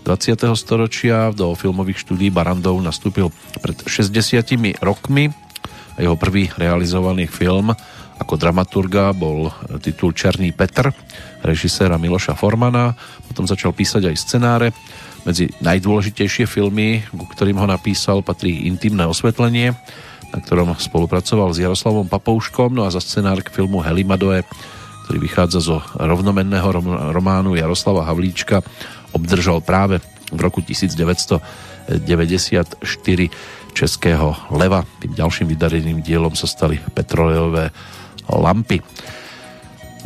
20. storočia. Do filmových štúdí Barandov nastúpil pred 60 rokmi jeho prvý realizovaný film ako dramaturga bol titul Černý Petr režiséra Miloša Formana. Potom začal písať aj scenáre medzi najdôležitejšie filmy, ku ktorým ho napísal, patrí Intimné osvetlenie, na ktorom spolupracoval s Jaroslavom Papouškom, no a za scenár k filmu Helimadoe, ktorý vychádza zo rovnomenného románu Jaroslava Havlíčka, obdržal práve v roku 1994 Českého leva. Tým ďalším vydareným dielom sa stali petrolejové lampy.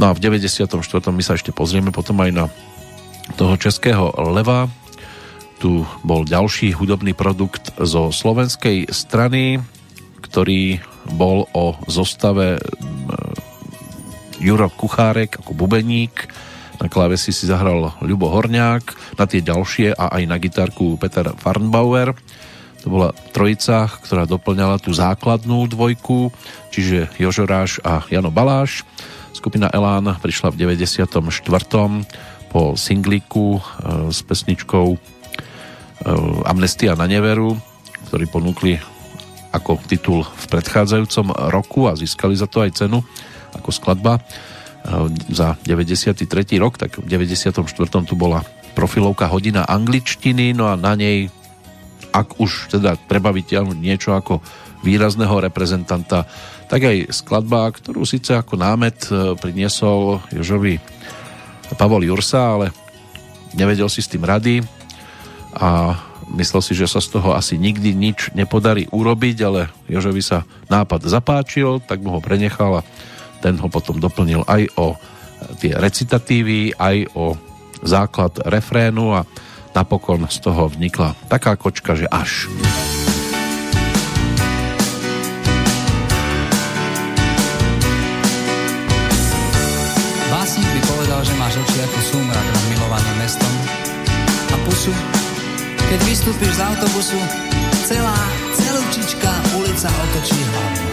No a v 94. my sa ešte pozrieme potom aj na toho Českého leva, tu bol ďalší hudobný produkt zo slovenskej strany, ktorý bol o zostave Juro Kuchárek ako bubeník, na klávesi si zahral Ľubo Horňák, na tie ďalšie a aj na gitarku Peter Farnbauer. To bola trojica, ktorá doplňala tú základnú dvojku, čiže Jožoráš a Jano Baláš. Skupina Elán prišla v 94. po singliku e, s pesničkou Amnestia na neveru, ktorí ponúkli ako titul v predchádzajúcom roku a získali za to aj cenu ako skladba eh, za 93. rok, tak v 94. tu bola profilovka hodina angličtiny, no a na nej ak už teda treba vytiahnuť niečo ako výrazného reprezentanta, tak aj skladba, ktorú síce ako námet eh, priniesol Jožovi Pavol Jursa, ale nevedel si s tým rady, a myslel si, že sa z toho asi nikdy nič nepodarí urobiť, ale Jožovi sa nápad zapáčil, tak mu ho prenechal a ten ho potom doplnil aj o tie recitatívy, aj o základ refrénu a napokon z toho vnikla taká kočka, že až. Básnik by povedal, že máš oči ako súmrak nad milovaným mestom a pusu keď vystúpiš z autobusu, celá, celúčička ulica otočí hlavu.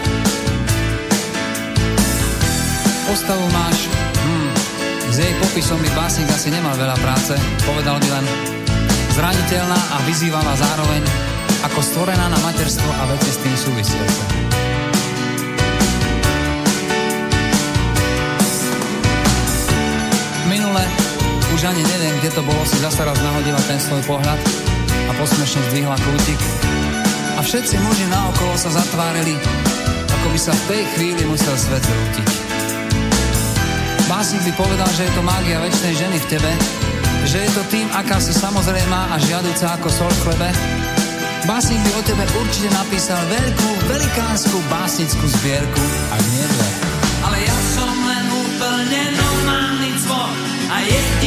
Postavu máš, hmm, s jej popisom by básnik asi nemal veľa práce, povedal by len zraniteľná a vyzývavá zároveň, ako stvorená na materstvo a veci s tým súvisiace. Minule, už ani neviem, kde to bolo, si zase raz nahodila ten svoj pohľad posmešne zdvihla kútik a všetci muži naokolo sa zatvárili, ako by sa v tej chvíli musel svet zrútiť. Básnik by povedal, že je to mágia väčšnej ženy v tebe, že je to tým, aká si samozrejmá a žiaduca ako sol v chlebe. Básnik by o tebe určite napísal veľkú, velikánsku básnickú zbierku, ak nie dve. Ale ja som len úplne normálny cvok a jediné,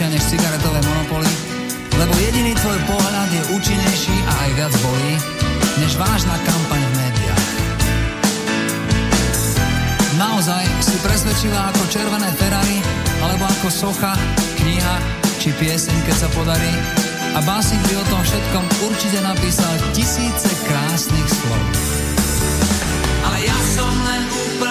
a mocnejšia než cigaretové monopoly, lebo jediný tvoj pohľad je účinnejší a aj viac bolí, než vážna kampaň v médiách. Naozaj si presvedčila ako červené Ferrari, alebo ako socha, kniha či pieseň, keď sa podarí. A básnik by o tom všetkom určite napísal tisíce krásnych slov. Ale ja som len úplne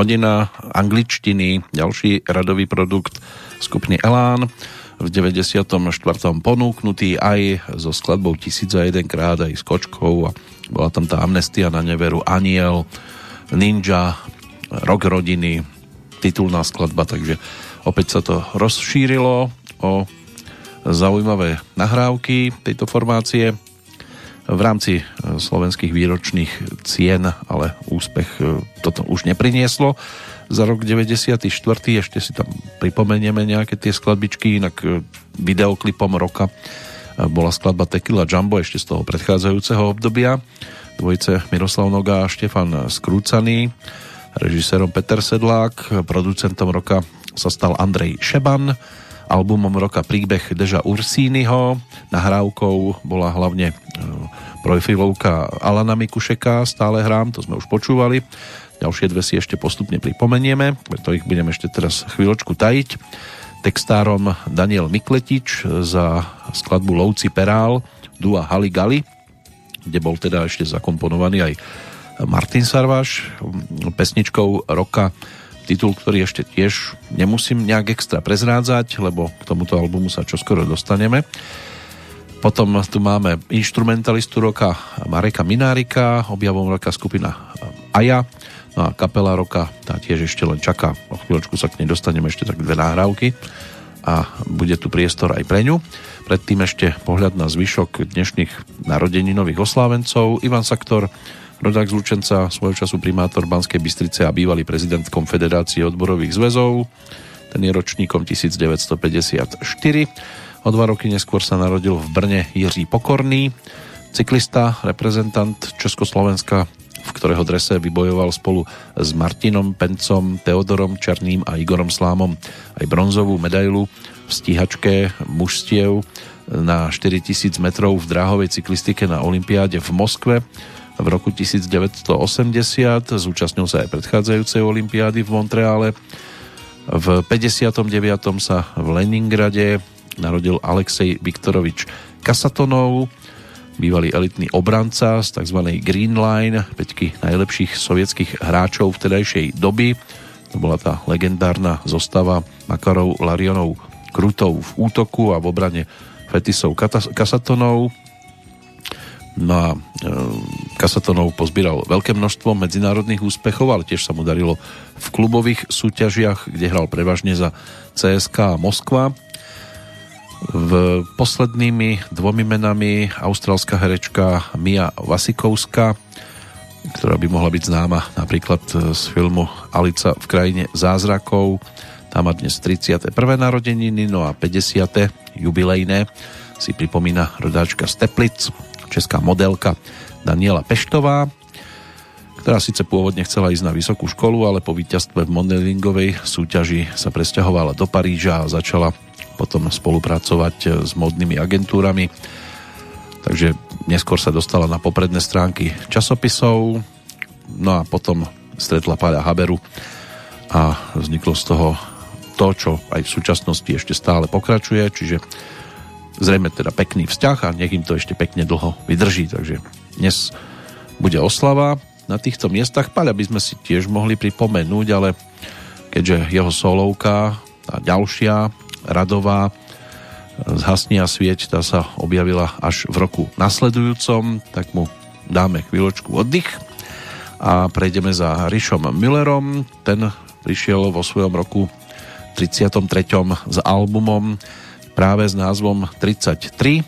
hodina angličtiny, ďalší radový produkt skupiny Elán v 94. ponúknutý aj so skladbou 1001 krát aj s kočkou a bola tam tá amnestia na neveru Aniel, Ninja, Rok rodiny, titulná skladba, takže opäť sa to rozšírilo o zaujímavé nahrávky tejto formácie v rámci e, slovenských výročných cien, ale úspech e, toto už neprinieslo. Za rok 94. ešte si tam pripomenieme nejaké tie skladbičky, inak e, videoklipom roka bola skladba Tequila Jumbo ešte z toho predchádzajúceho obdobia. Dvojice Miroslav Noga a Štefan Skrúcaný, režisérom Peter Sedlák, producentom roka sa stal Andrej Šeban, albumom roka príbeh Deža Ursínyho, nahrávkou bola hlavne e, profilovka Alana Mikušeka, stále hrám, to sme už počúvali. Ďalšie dve si ešte postupne pripomenieme, preto ich budem ešte teraz chvíľočku tajiť. Textárom Daniel Mikletič za skladbu Lovci Perál, Dua Hali Gali, kde bol teda ešte zakomponovaný aj Martin Sarvaš. Pesničkou roka titul, ktorý ešte tiež nemusím nejak extra prezrádzať, lebo k tomuto albumu sa čoskoro dostaneme. Potom tu máme instrumentalistu roka Mareka Minárika, objavom roka skupina Aja, no a kapela roka, tá tiež ešte len čaká, o chvíľočku sa k nej dostaneme ešte tak dve nahrávky a bude tu priestor aj pre ňu. Predtým ešte pohľad na zvyšok dnešných narodeninových oslávencov. Ivan Saktor, rodák z Lučenca, svojho času primátor Banskej Bystrice a bývalý prezident Konfederácie odborových zväzov. Ten je ročníkom 1954. O dva roky neskôr sa narodil v Brne Jiří Pokorný, cyklista, reprezentant Československa, v ktorého drese vybojoval spolu s Martinom Pencom, Teodorom Černým a Igorom Slámom aj bronzovú medailu v stíhačke mužstiev na 4000 metrov v dráhovej cyklistike na Olympiáde v Moskve v roku 1980. Zúčastnil sa aj predchádzajúcej Olympiády v Montreále. V 59. sa v Leningrade narodil Alexej Viktorovič Kasatonov, bývalý elitný obranca z tzv. Green Line, peťky najlepších sovietských hráčov vtedajšej doby. To bola tá legendárna zostava Makarov, Larionov, Krutov v útoku a v obrane Fetisov Kasatonov. No a e, Kasatonov pozbíral veľké množstvo medzinárodných úspechov, ale tiež sa mu darilo v klubových súťažiach, kde hral prevažne za CSK Moskva. V poslednými dvomi menami austrálska herečka Mia Vasikovská, ktorá by mohla byť známa napríklad z filmu Alica v krajine zázrakov, tá má dnes 31. narodeniny, no a 50. jubilejné si pripomína rodáčka z Teplic, česká modelka Daniela Peštová, ktorá síce pôvodne chcela ísť na vysokú školu, ale po víťazstve v modelingovej súťaži sa presťahovala do Paríža a začala potom spolupracovať s modnými agentúrami. Takže neskôr sa dostala na popredné stránky časopisov, no a potom stretla Páľa Haberu a vzniklo z toho to, čo aj v súčasnosti ešte stále pokračuje, čiže zrejme teda pekný vzťah a nech im to ešte pekne dlho vydrží, takže dnes bude oslava na týchto miestach. Paľa by sme si tiež mohli pripomenúť, ale keďže jeho solovka, tá ďalšia, radová, zhasni a svieť, tá sa objavila až v roku nasledujúcom, tak mu dáme chvíľočku oddych a prejdeme za Rišom Millerom. Ten prišiel vo svojom roku 33. s albumom práve s názvom 33.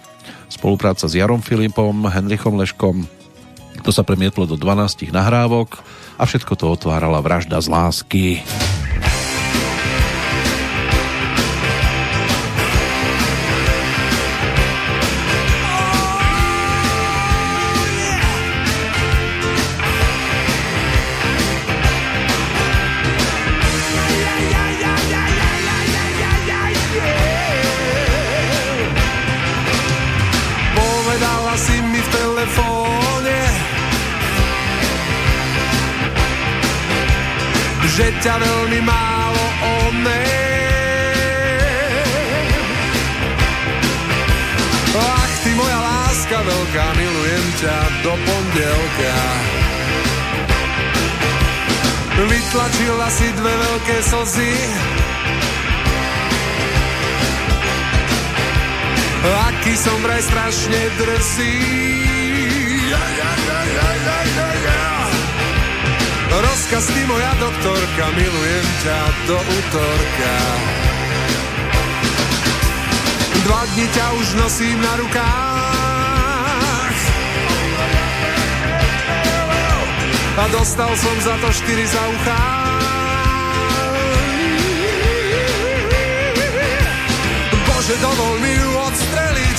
Spolupráca s Jarom Filipom, Henrichom Leškom. To sa premietlo do 12 nahrávok a všetko to otvárala vražda z lásky. Ťa veľmi málo oné. Ach, ty moja láska veľká, milujem ťa do pondelka. Vytlačila si dve veľké slzy, Aký som vraj strašne drsý. Rozkaz ty moja doktorka, milujem ťa do útorka. Dva dni ťa už nosím na rukách. A dostal som za to štyri za uchá. Bože, dovol mi ju odstreliť,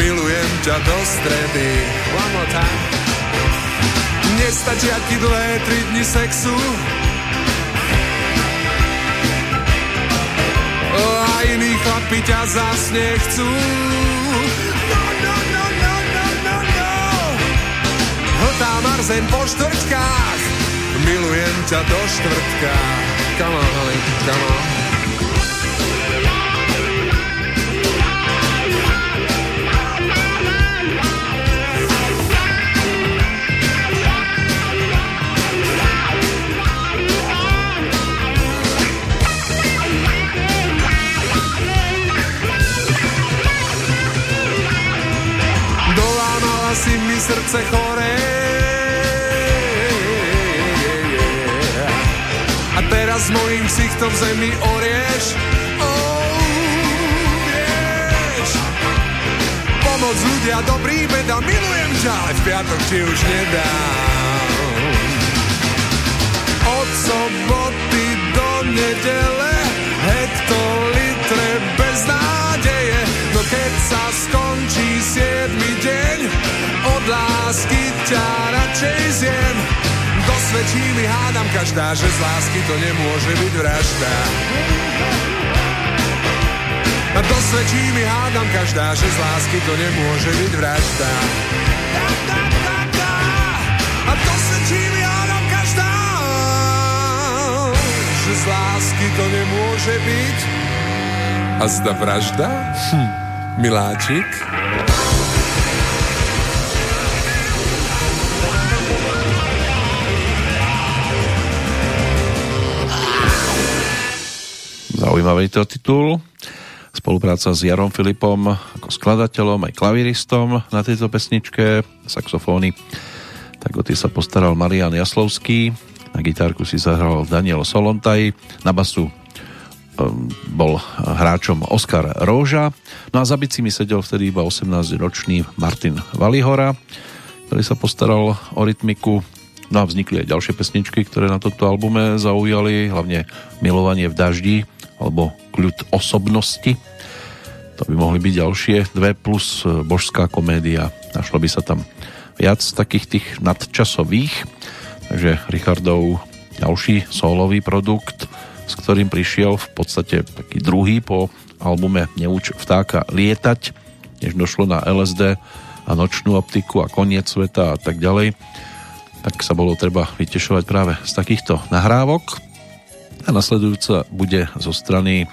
milujem ťa do stredy. One more time. Nestačia ti dlhé tri dni sexu. A iní chlapi ťa zás nechcú. No, no, no, no, no, no, no. Hltá marzen po štvrtkách Milujem ťa do štvrtka. Come on, honey, come on si mi srdce choré. A teraz mojim ksichtom zemi orieš. Oh. Pomoc ľudia, dobrý beda, milujem ťa, ale v piatok ti už nedám. Od soboty do nedele hektolitre bez nádeje, keď sa skončí siedmy deň, od lásky ťa radšej zjem. Dosvedčí mi hádam každá, že z lásky to nemôže byť vražda. A dosvedčí mi hádam každá, že z lásky to nemôže byť vražda. Da, da, da, da. A dosvedčí mi hádam každá, že z lásky to nemôže byť. A zda vražda? Hm. Miláčik? Zaujímavý to titul. Spolupráca s Jarom Filipom ako skladateľom aj klaviristom na tejto pesničke, saxofóny. Tak o tie sa postaral Marian Jaslovský, na gitárku si zahral Daniel Solontaj, na basu bol hráčom Oskar Róža, no a za bicimi sedel vtedy iba 18-ročný Martin Valihora, ktorý sa postaral o rytmiku, no a vznikli aj ďalšie pesničky, ktoré na tomto albume zaujali, hlavne Milovanie v daždi, alebo Kľud osobnosti. To by mohli byť ďalšie dve plus božská komédia. Našlo by sa tam viac takých tých nadčasových. Takže Richardov ďalší solový produkt, s ktorým prišiel v podstate taký druhý po albume Neuč vtáka lietať, než došlo na LSD a nočnú optiku a koniec sveta a tak ďalej. Tak sa bolo treba vytešovať práve z takýchto nahrávok. A nasledujúca bude zo strany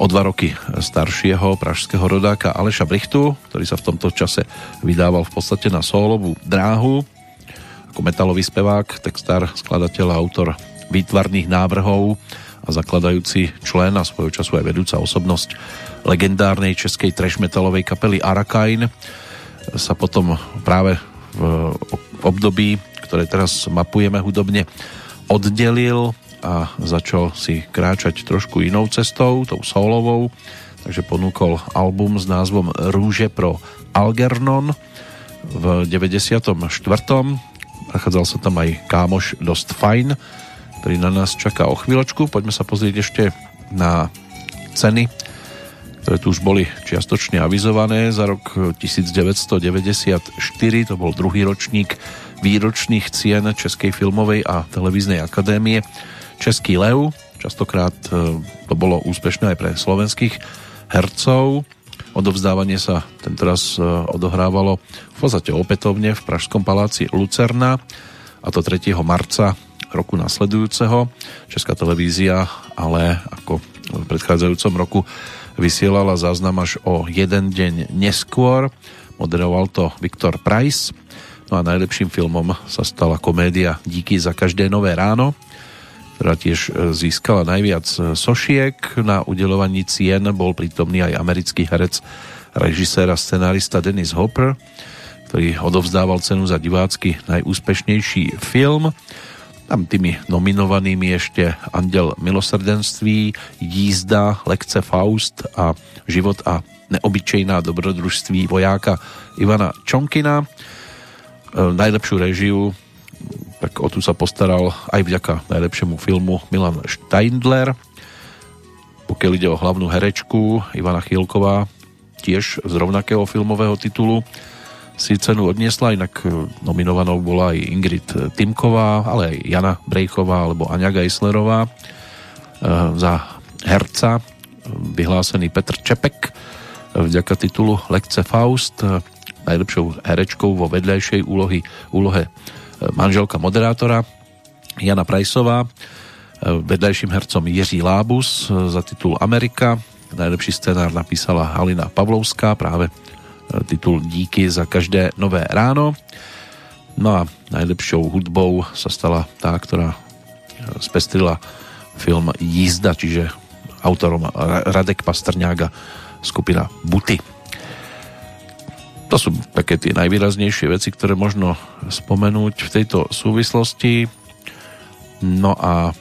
o dva roky staršieho pražského rodáka Aleša Brichtu, ktorý sa v tomto čase vydával v podstate na solovú dráhu. Ako metalový spevák, textár, skladateľ a autor výtvarných návrhov a zakladajúci člen a svojho času aj vedúca osobnosť legendárnej českej trash metalovej kapely Arakain sa potom práve v období, ktoré teraz mapujeme hudobne, oddelil a začal si kráčať trošku inou cestou, tou solovou, takže ponúkol album s názvom Rúže pro Algernon v 94. Nachádzal sa tam aj kámoš dosť fajn, ktorý na nás čaká o chvíľočku. Poďme sa pozrieť ešte na ceny, ktoré tu už boli čiastočne avizované za rok 1994, to bol druhý ročník výročných cien Českej filmovej a televíznej akadémie Český lev, častokrát e, to bolo úspešné aj pre slovenských hercov. Odovzdávanie sa tentoraz e, odohrávalo v podstate opätovne v Pražskom paláci Lucerna a to 3. marca roku nasledujúceho. Česká televízia ale ako v predchádzajúcom roku vysielala záznam až o jeden deň neskôr. Moderoval to Viktor Price. No a najlepším filmom sa stala komédia Díky za každé nové ráno, ktorá tiež e, získala najviac e, sošiek. Na udelovaní cien bol prítomný aj americký herec, režisér a scenárista Dennis Hopper, ktorý odovzdával cenu za divácky najúspešnejší film. Tam tými nominovanými ešte Andel milosrdenství, Jízda, Lekce Faust a Život a neobyčejná dobrodružství vojáka Ivana Čonkina. E, najlepšiu režiu tak o tu sa postaral aj vďaka najlepšiemu filmu Milan Steindler. Pokiaľ ide o hlavnú herečku, Ivana Chýlková, tiež z rovnakého filmového titulu, si cenu odniesla, inak nominovanou bola aj Ingrid Timková, ale aj Jana Brejchová alebo Aňa Geislerová. E, za herca vyhlásený Petr Čepek vďaka titulu Lekce Faust, najlepšou herečkou vo vedľajšej úlohy, úlohe manželka moderátora Jana Prajsová, vedľajším hercom Jiří Lábus za titul Amerika. Najlepší scenár napísala Halina Pavlovská, práve e, titul Díky za každé nové ráno. No a najlepšou hudbou sa stala tá, ktorá e, spestrila film Jízda, čiže autorom Radek Pastrňága skupina Buty. To sú také tie najvýraznejšie veci, ktoré možno spomenúť v tejto súvislosti. No a e,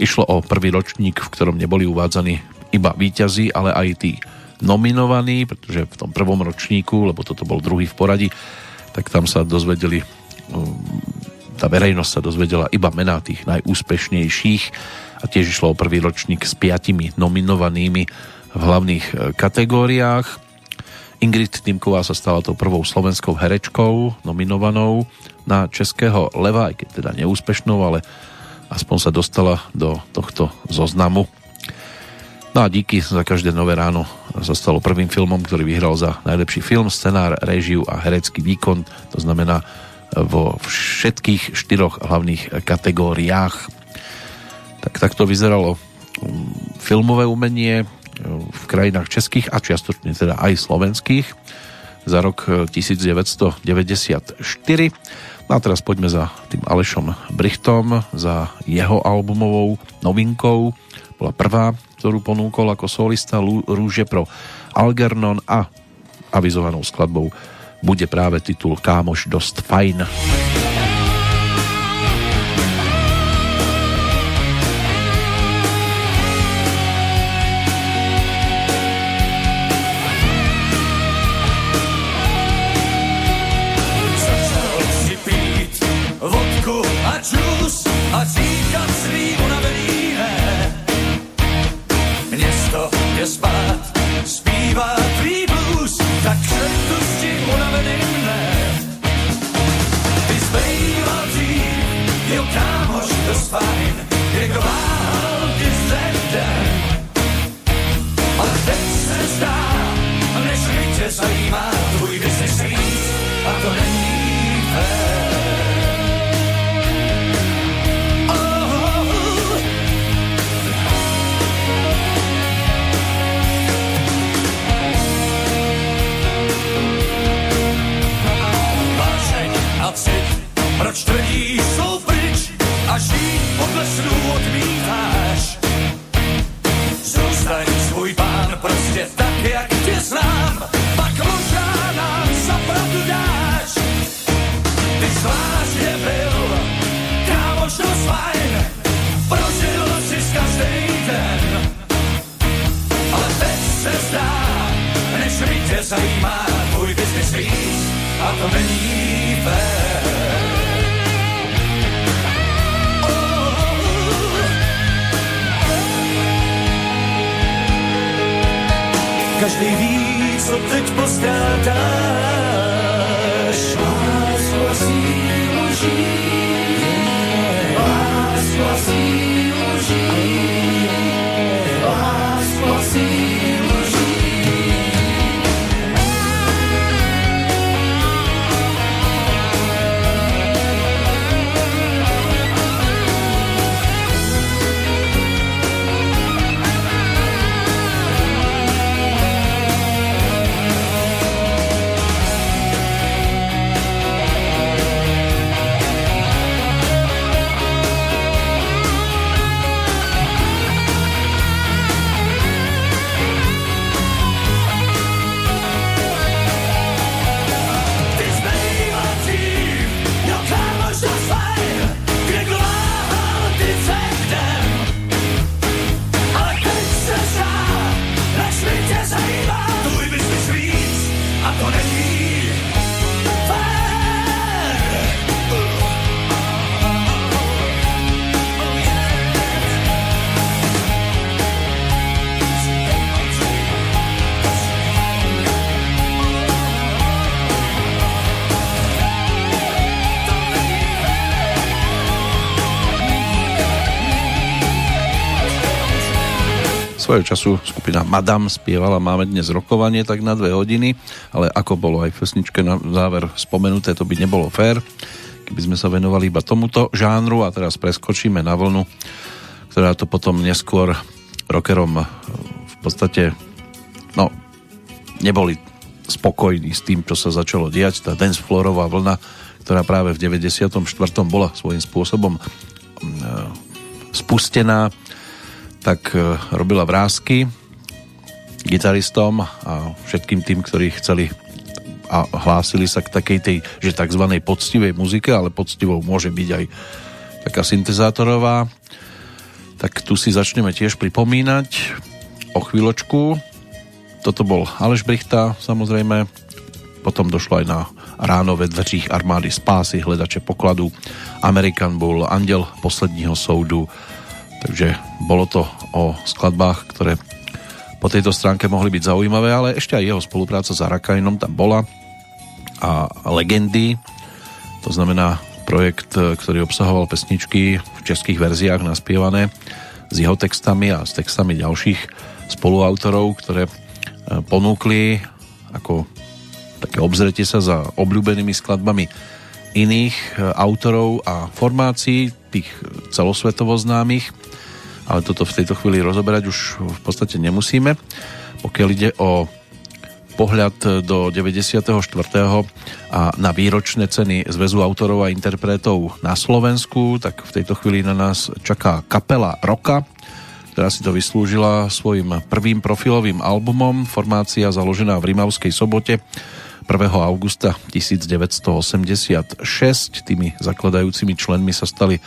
išlo o prvý ročník, v ktorom neboli uvádzaní iba výťazí, ale aj tí nominovaní, pretože v tom prvom ročníku, lebo toto bol druhý v poradí, tak tam sa dozvedeli tá verejnosť sa dozvedela iba mená tých najúspešnejších a tiež išlo o prvý ročník s piatimi nominovanými v hlavných e, kategóriách. Ingrid Týmková sa stala tou prvou slovenskou herečkou nominovanou na Českého leva, aj keď teda neúspešnou, ale aspoň sa dostala do tohto zoznamu. No a díky za každé nové ráno sa stalo prvým filmom, ktorý vyhral za najlepší film, scenár, režiu a herecký výkon. To znamená vo všetkých štyroch hlavných kategóriách. Tak takto vyzeralo mm, filmové umenie v krajinách českých a čiastočne teda aj slovenských za rok 1994. No a teraz poďme za tým Alešom Brichtom, za jeho albumovou novinkou. Bola prvá, ktorú ponúkol ako solista Rúže pro Algernon a avizovanou skladbou bude práve titul Kámoš dosť fajn. Svojho času skupina Madame spievala Máme dnes rokovanie tak na dve hodiny, ale ako bolo aj v pesničke na záver spomenuté, to by nebolo fér, keby sme sa venovali iba tomuto žánru a teraz preskočíme na vlnu, ktorá to potom neskôr rockerom v podstate no, neboli spokojní s tým, čo sa začalo diať. Tá dancefloorová vlna, ktorá práve v 94. bola svojím spôsobom mm, e, spustená tak e, robila vrázky gitaristom a všetkým tým, ktorí chceli a hlásili sa k takej tej, že tzv. poctivej muzike, ale poctivou môže byť aj taká syntezátorová. Tak tu si začneme tiež pripomínať o chvíľočku. Toto bol Aleš Brichta, samozrejme. Potom došlo aj na ráno ve dveřích armády spásy, hledače pokladu. American Bull, Andel posledního soudu. Takže bolo to o skladbách, ktoré po tejto stránke mohli byť zaujímavé, ale ešte aj jeho spolupráca s Arakajnom tam bola. A legendy, to znamená projekt, ktorý obsahoval pesničky v českých verziách naspievané s jeho textami a s textami ďalších spoluautorov, ktoré e, ponúkli ako také obzretie sa za obľúbenými skladbami iných e, autorov a formácií, tých celosvetovo známych, ale toto v tejto chvíli rozoberať už v podstate nemusíme. Pokiaľ ide o pohľad do 94. a na výročné ceny Zväzu autorov a interpretov na Slovensku, tak v tejto chvíli na nás čaká kapela Roka, ktorá si to vyslúžila svojim prvým profilovým albumom, formácia založená v Rimavskej sobote 1. augusta 1986. Tými zakladajúcimi členmi sa stali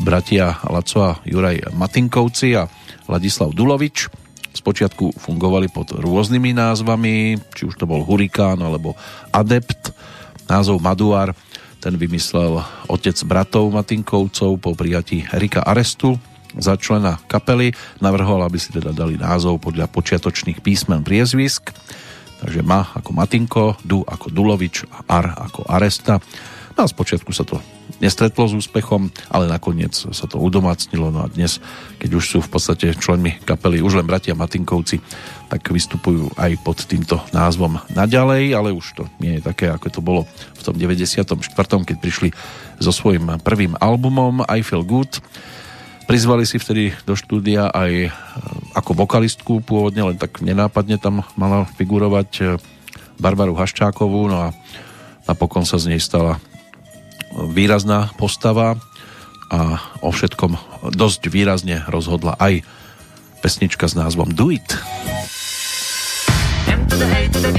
bratia Laco a Juraj Matinkovci a Ladislav Dulovič. Spočiatku fungovali pod rôznymi názvami, či už to bol Hurikán alebo Adept. Názov Maduar ten vymyslel otec bratov Matinkovcov po prijatí Erika Arestu za člena kapely. Navrhol, aby si teda dali názov podľa počiatočných písmen priezvisk. Takže Ma ako Matinko, Du ako Dulovič a Ar ako Aresta. No a spočiatku sa to nestretlo s úspechom, ale nakoniec sa to udomácnilo. No a dnes, keď už sú v podstate členmi kapely už len bratia Matinkovci, tak vystupujú aj pod týmto názvom naďalej, ale už to nie je také, ako to bolo v tom 94., keď prišli so svojím prvým albumom I Feel Good Prizvali si vtedy do štúdia aj e, ako vokalistku pôvodne, len tak nenápadne tam mala figurovať e, Barbaru Haščákovú, no a napokon sa z nej stala výrazná postava a o všetkom dosť výrazne rozhodla aj pesnička s názvom Do It. M to the A to the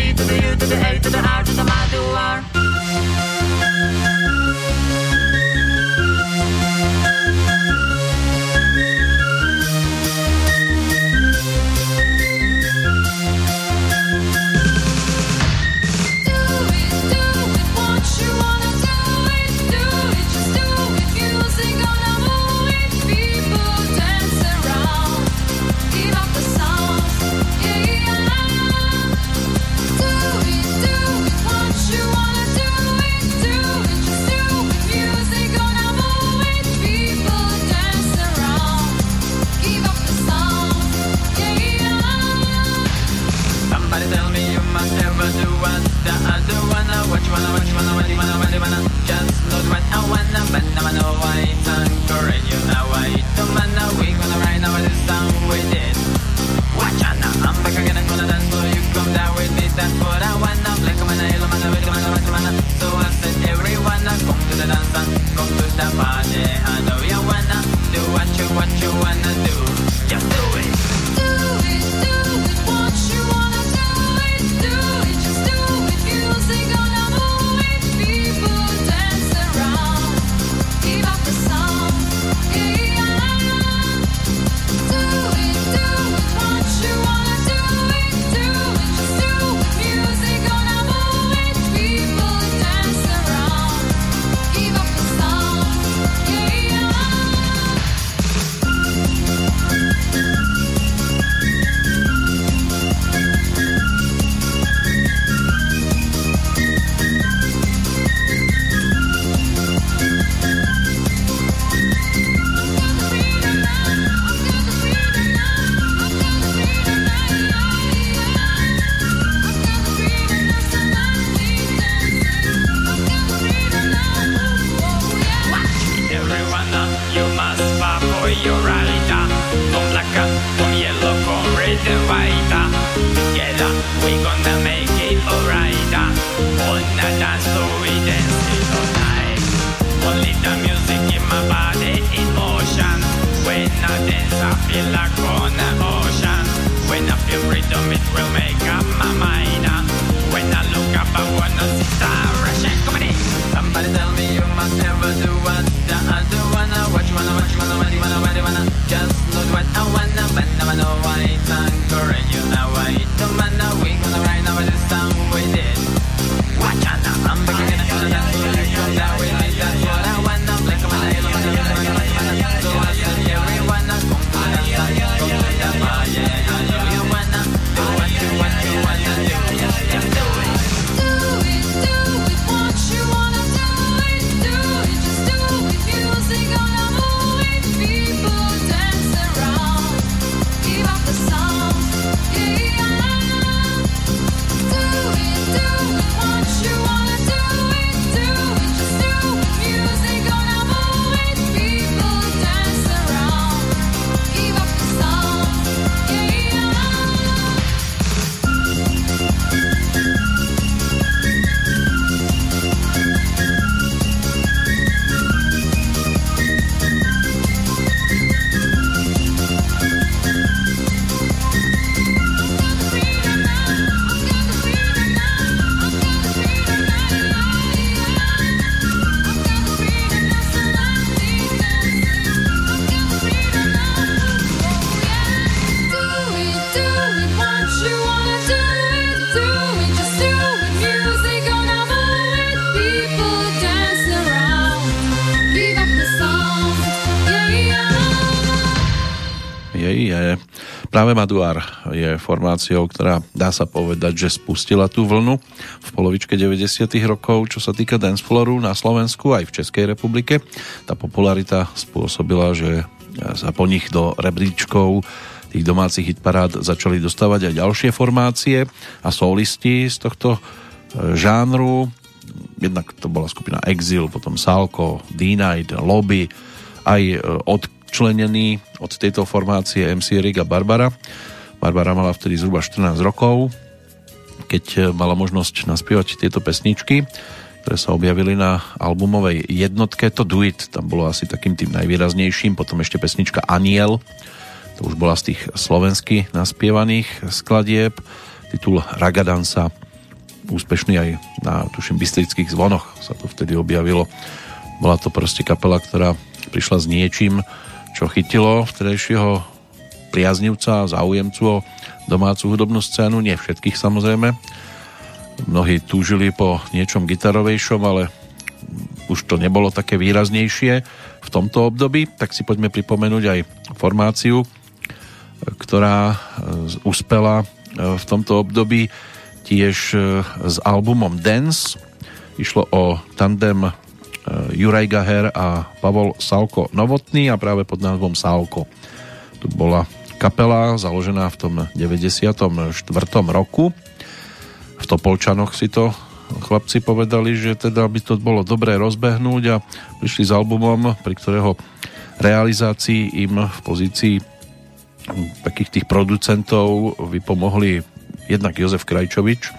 Maduár je formáciou, ktorá dá sa povedať, že spustila tú vlnu v polovičke 90. rokov, čo sa týka danceflooru na Slovensku aj v Českej republike. Tá popularita spôsobila, že sa po nich do rebríčkov tých domácich hitparád začali dostávať aj ďalšie formácie a solisti z tohto e, žánru. Jednak to bola skupina Exil, potom Salko, D-Night, Lobby, aj e, od odčlenený od tejto formácie MC Rick a Barbara. Barbara mala vtedy zhruba 14 rokov, keď eh, mala možnosť naspievať tieto pesničky, ktoré sa objavili na albumovej jednotke. To Do It tam bolo asi takým tým najvýraznejším, potom ešte pesnička Aniel, to už bola z tých slovensky naspievaných skladieb. Titul Ragadansa, úspešný aj na, tuším, Bystrických zvonoch sa to vtedy objavilo. Bola to proste kapela, ktorá prišla s niečím, čo chytilo vtedajšieho priaznivca, záujemcu o domácu hudobnú scénu, nie všetkých samozrejme. Mnohí túžili po niečom gitarovejšom, ale už to nebolo také výraznejšie v tomto období, tak si poďme pripomenúť aj formáciu, ktorá uspela v tomto období tiež s albumom Dance. Išlo o tandem Juraj Gaher a Pavol Salko Novotný a práve pod názvom Salko. Tu bola kapela založená v tom 94. roku. V Topolčanoch si to chlapci povedali, že teda by to bolo dobré rozbehnúť a prišli s albumom, pri ktorého realizácii im v pozícii takých tých producentov vypomohli jednak Jozef Krajčovič,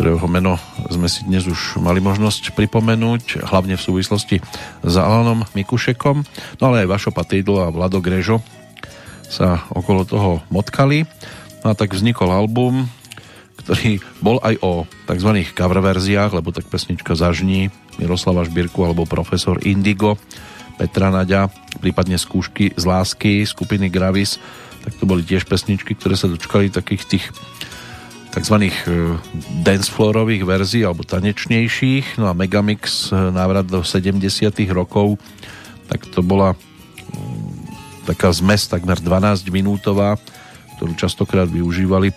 ktorého meno sme si dnes už mali možnosť pripomenúť, hlavne v súvislosti s Alanom Mikušekom, no ale aj Vašo Patýdl a Vlado Grežo sa okolo toho motkali. No a tak vznikol album, ktorý bol aj o tzv. cover verziách, lebo tak pesnička Zažní, Miroslava Šbírku alebo Profesor Indigo, Petra Naďa, prípadne skúšky z lásky skupiny Gravis, tak to boli tiež pesničky, ktoré sa dočkali takých tých tzv. E, dancefloorových verzií alebo tanečnejších. No a Megamix e, návrat do 70 rokov, tak to bola taká zmes takmer 12 minútová, ktorú častokrát využívali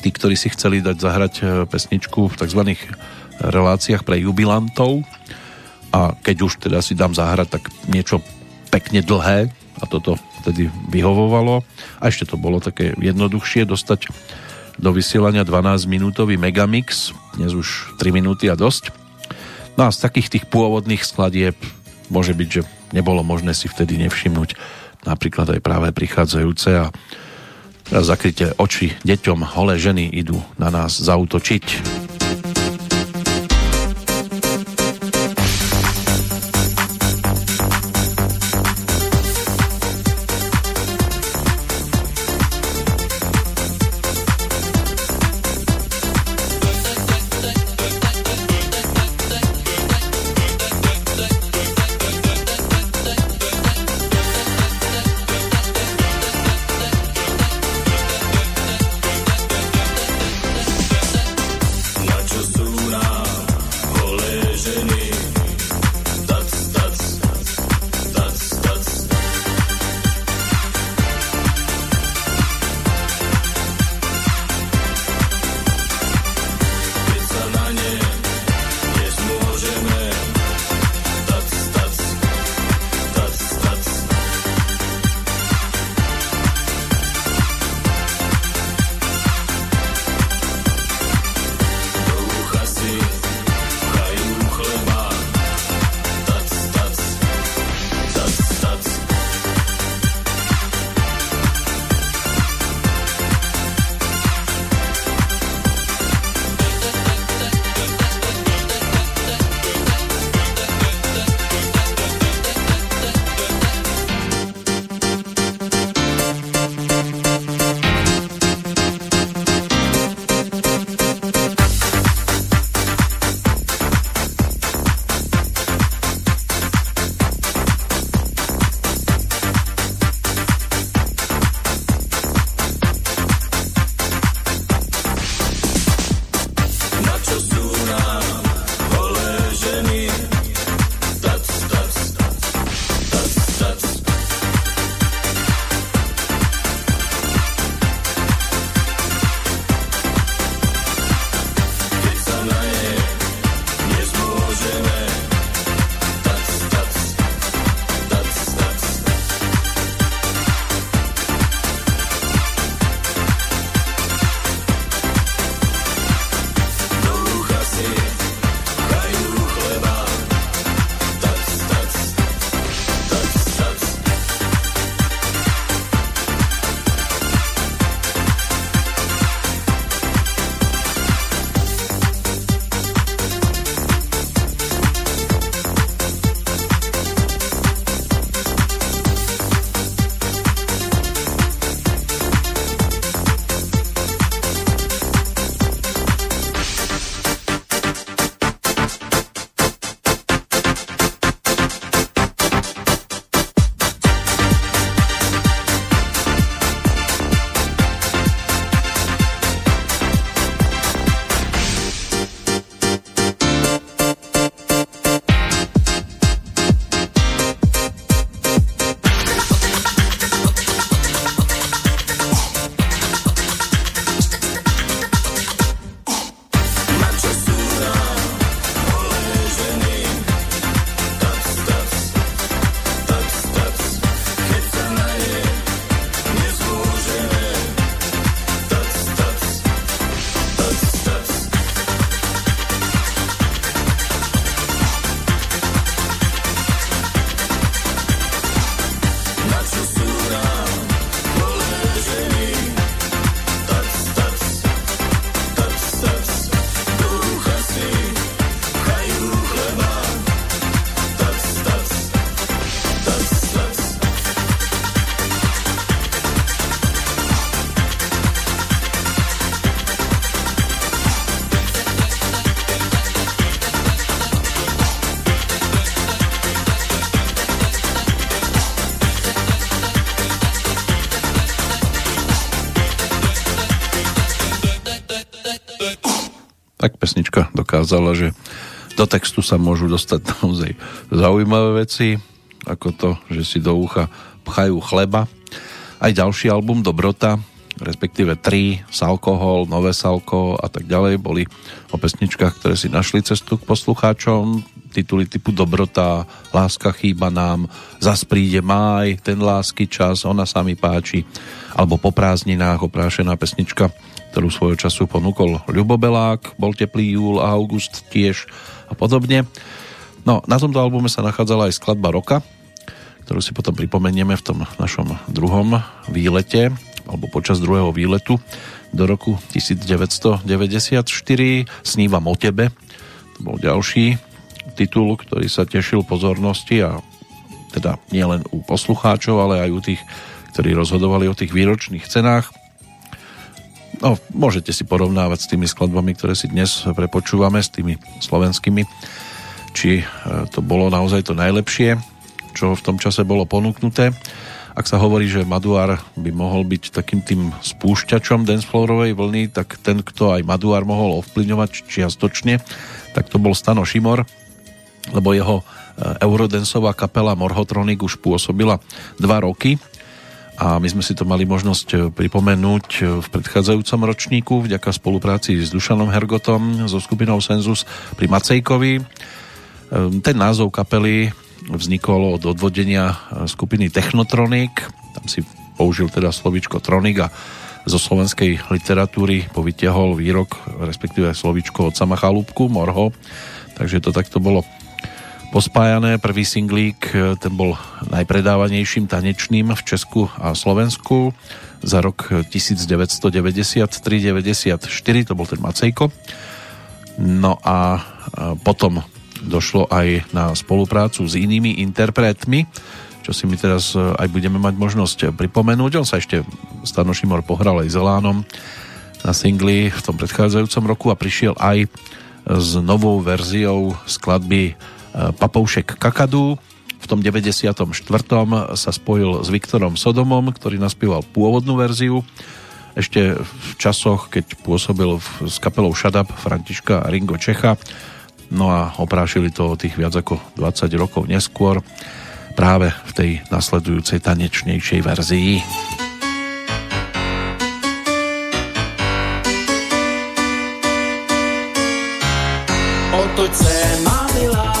tí, ktorí si chceli dať zahrať e, pesničku v tzv. reláciách pre jubilantov a keď už teda si dám zahrať, tak niečo pekne dlhé a toto vtedy vyhovovalo a ešte to bolo také jednoduchšie dostať do vysielania 12-minútový Megamix, dnes už 3 minúty a dosť. No a z takých tých pôvodných skladieb môže byť, že nebolo možné si vtedy nevšimnúť napríklad aj práve prichádzajúce a zakryte oči deťom, holé ženy idú na nás zautočiť. Ukázala, že do textu sa môžu dostať (laughs) naozaj zaujímavé veci, ako to, že si do ucha pchajú chleba. Aj ďalší album Dobrota, respektíve tri, Salkohol, Nové Salko a tak ďalej, boli o pesničkách, ktoré si našli cestu k poslucháčom. Tituly typu Dobrota, Láska chýba nám, Zas príde máj, Ten lásky čas, Ona sa mi páči, alebo Po prázdninách oprášená pesnička ktorú svojho času ponúkol Ľubo Belák, bol teplý júl a august tiež a podobne. No, na tomto albume sa nachádzala aj skladba roka, ktorú si potom pripomenieme v tom našom druhom výlete, alebo počas druhého výletu do roku 1994. Snívam o tebe. To bol ďalší titul, ktorý sa tešil pozornosti a teda nielen u poslucháčov, ale aj u tých, ktorí rozhodovali o tých výročných cenách. No, môžete si porovnávať s tými skladbami, ktoré si dnes prepočúvame, s tými slovenskými, či e, to bolo naozaj to najlepšie, čo v tom čase bolo ponúknuté. Ak sa hovorí, že Maduár by mohol byť takým tým spúšťačom dancefloorovej vlny, tak ten, kto aj Maduár mohol ovplyvňovať čiastočne, tak to bol Stano Šimor, lebo jeho eurodensová kapela Morhotronic už pôsobila dva roky a my sme si to mali možnosť e, pripomenúť e, v predchádzajúcom ročníku vďaka spolupráci s Dušanom Hergotom so skupinou Senzus pri Macejkovi. E, ten názov kapely vznikol od odvodenia skupiny Technotronic, tam si použil teda slovičko Tronic a zo slovenskej literatúry povytiahol výrok, respektíve slovičko od sama Chalúbku, Morho, takže to takto bolo pospájané. Prvý singlík, e, ten bol najpredávanejším tanečným v Česku a Slovensku za rok 1993-94, to bol ten Macejko. No a potom došlo aj na spoluprácu s inými interpretmi, čo si my teraz e, aj budeme mať možnosť pripomenúť. On sa ešte Stano Šimor pohral aj Zelánom na singli v tom predchádzajúcom roku a prišiel aj s novou verziou skladby Papoušek Kakadu. V tom 94. sa spojil s Viktorom Sodomom, ktorý naspieval pôvodnú verziu. Ešte v časoch, keď pôsobil s kapelou Shadab Františka Ringo Čecha. No a oprášili to o tých viac ako 20 rokov neskôr práve v tej nasledujúcej tanečnejšej verzii. Otoď se, má milá,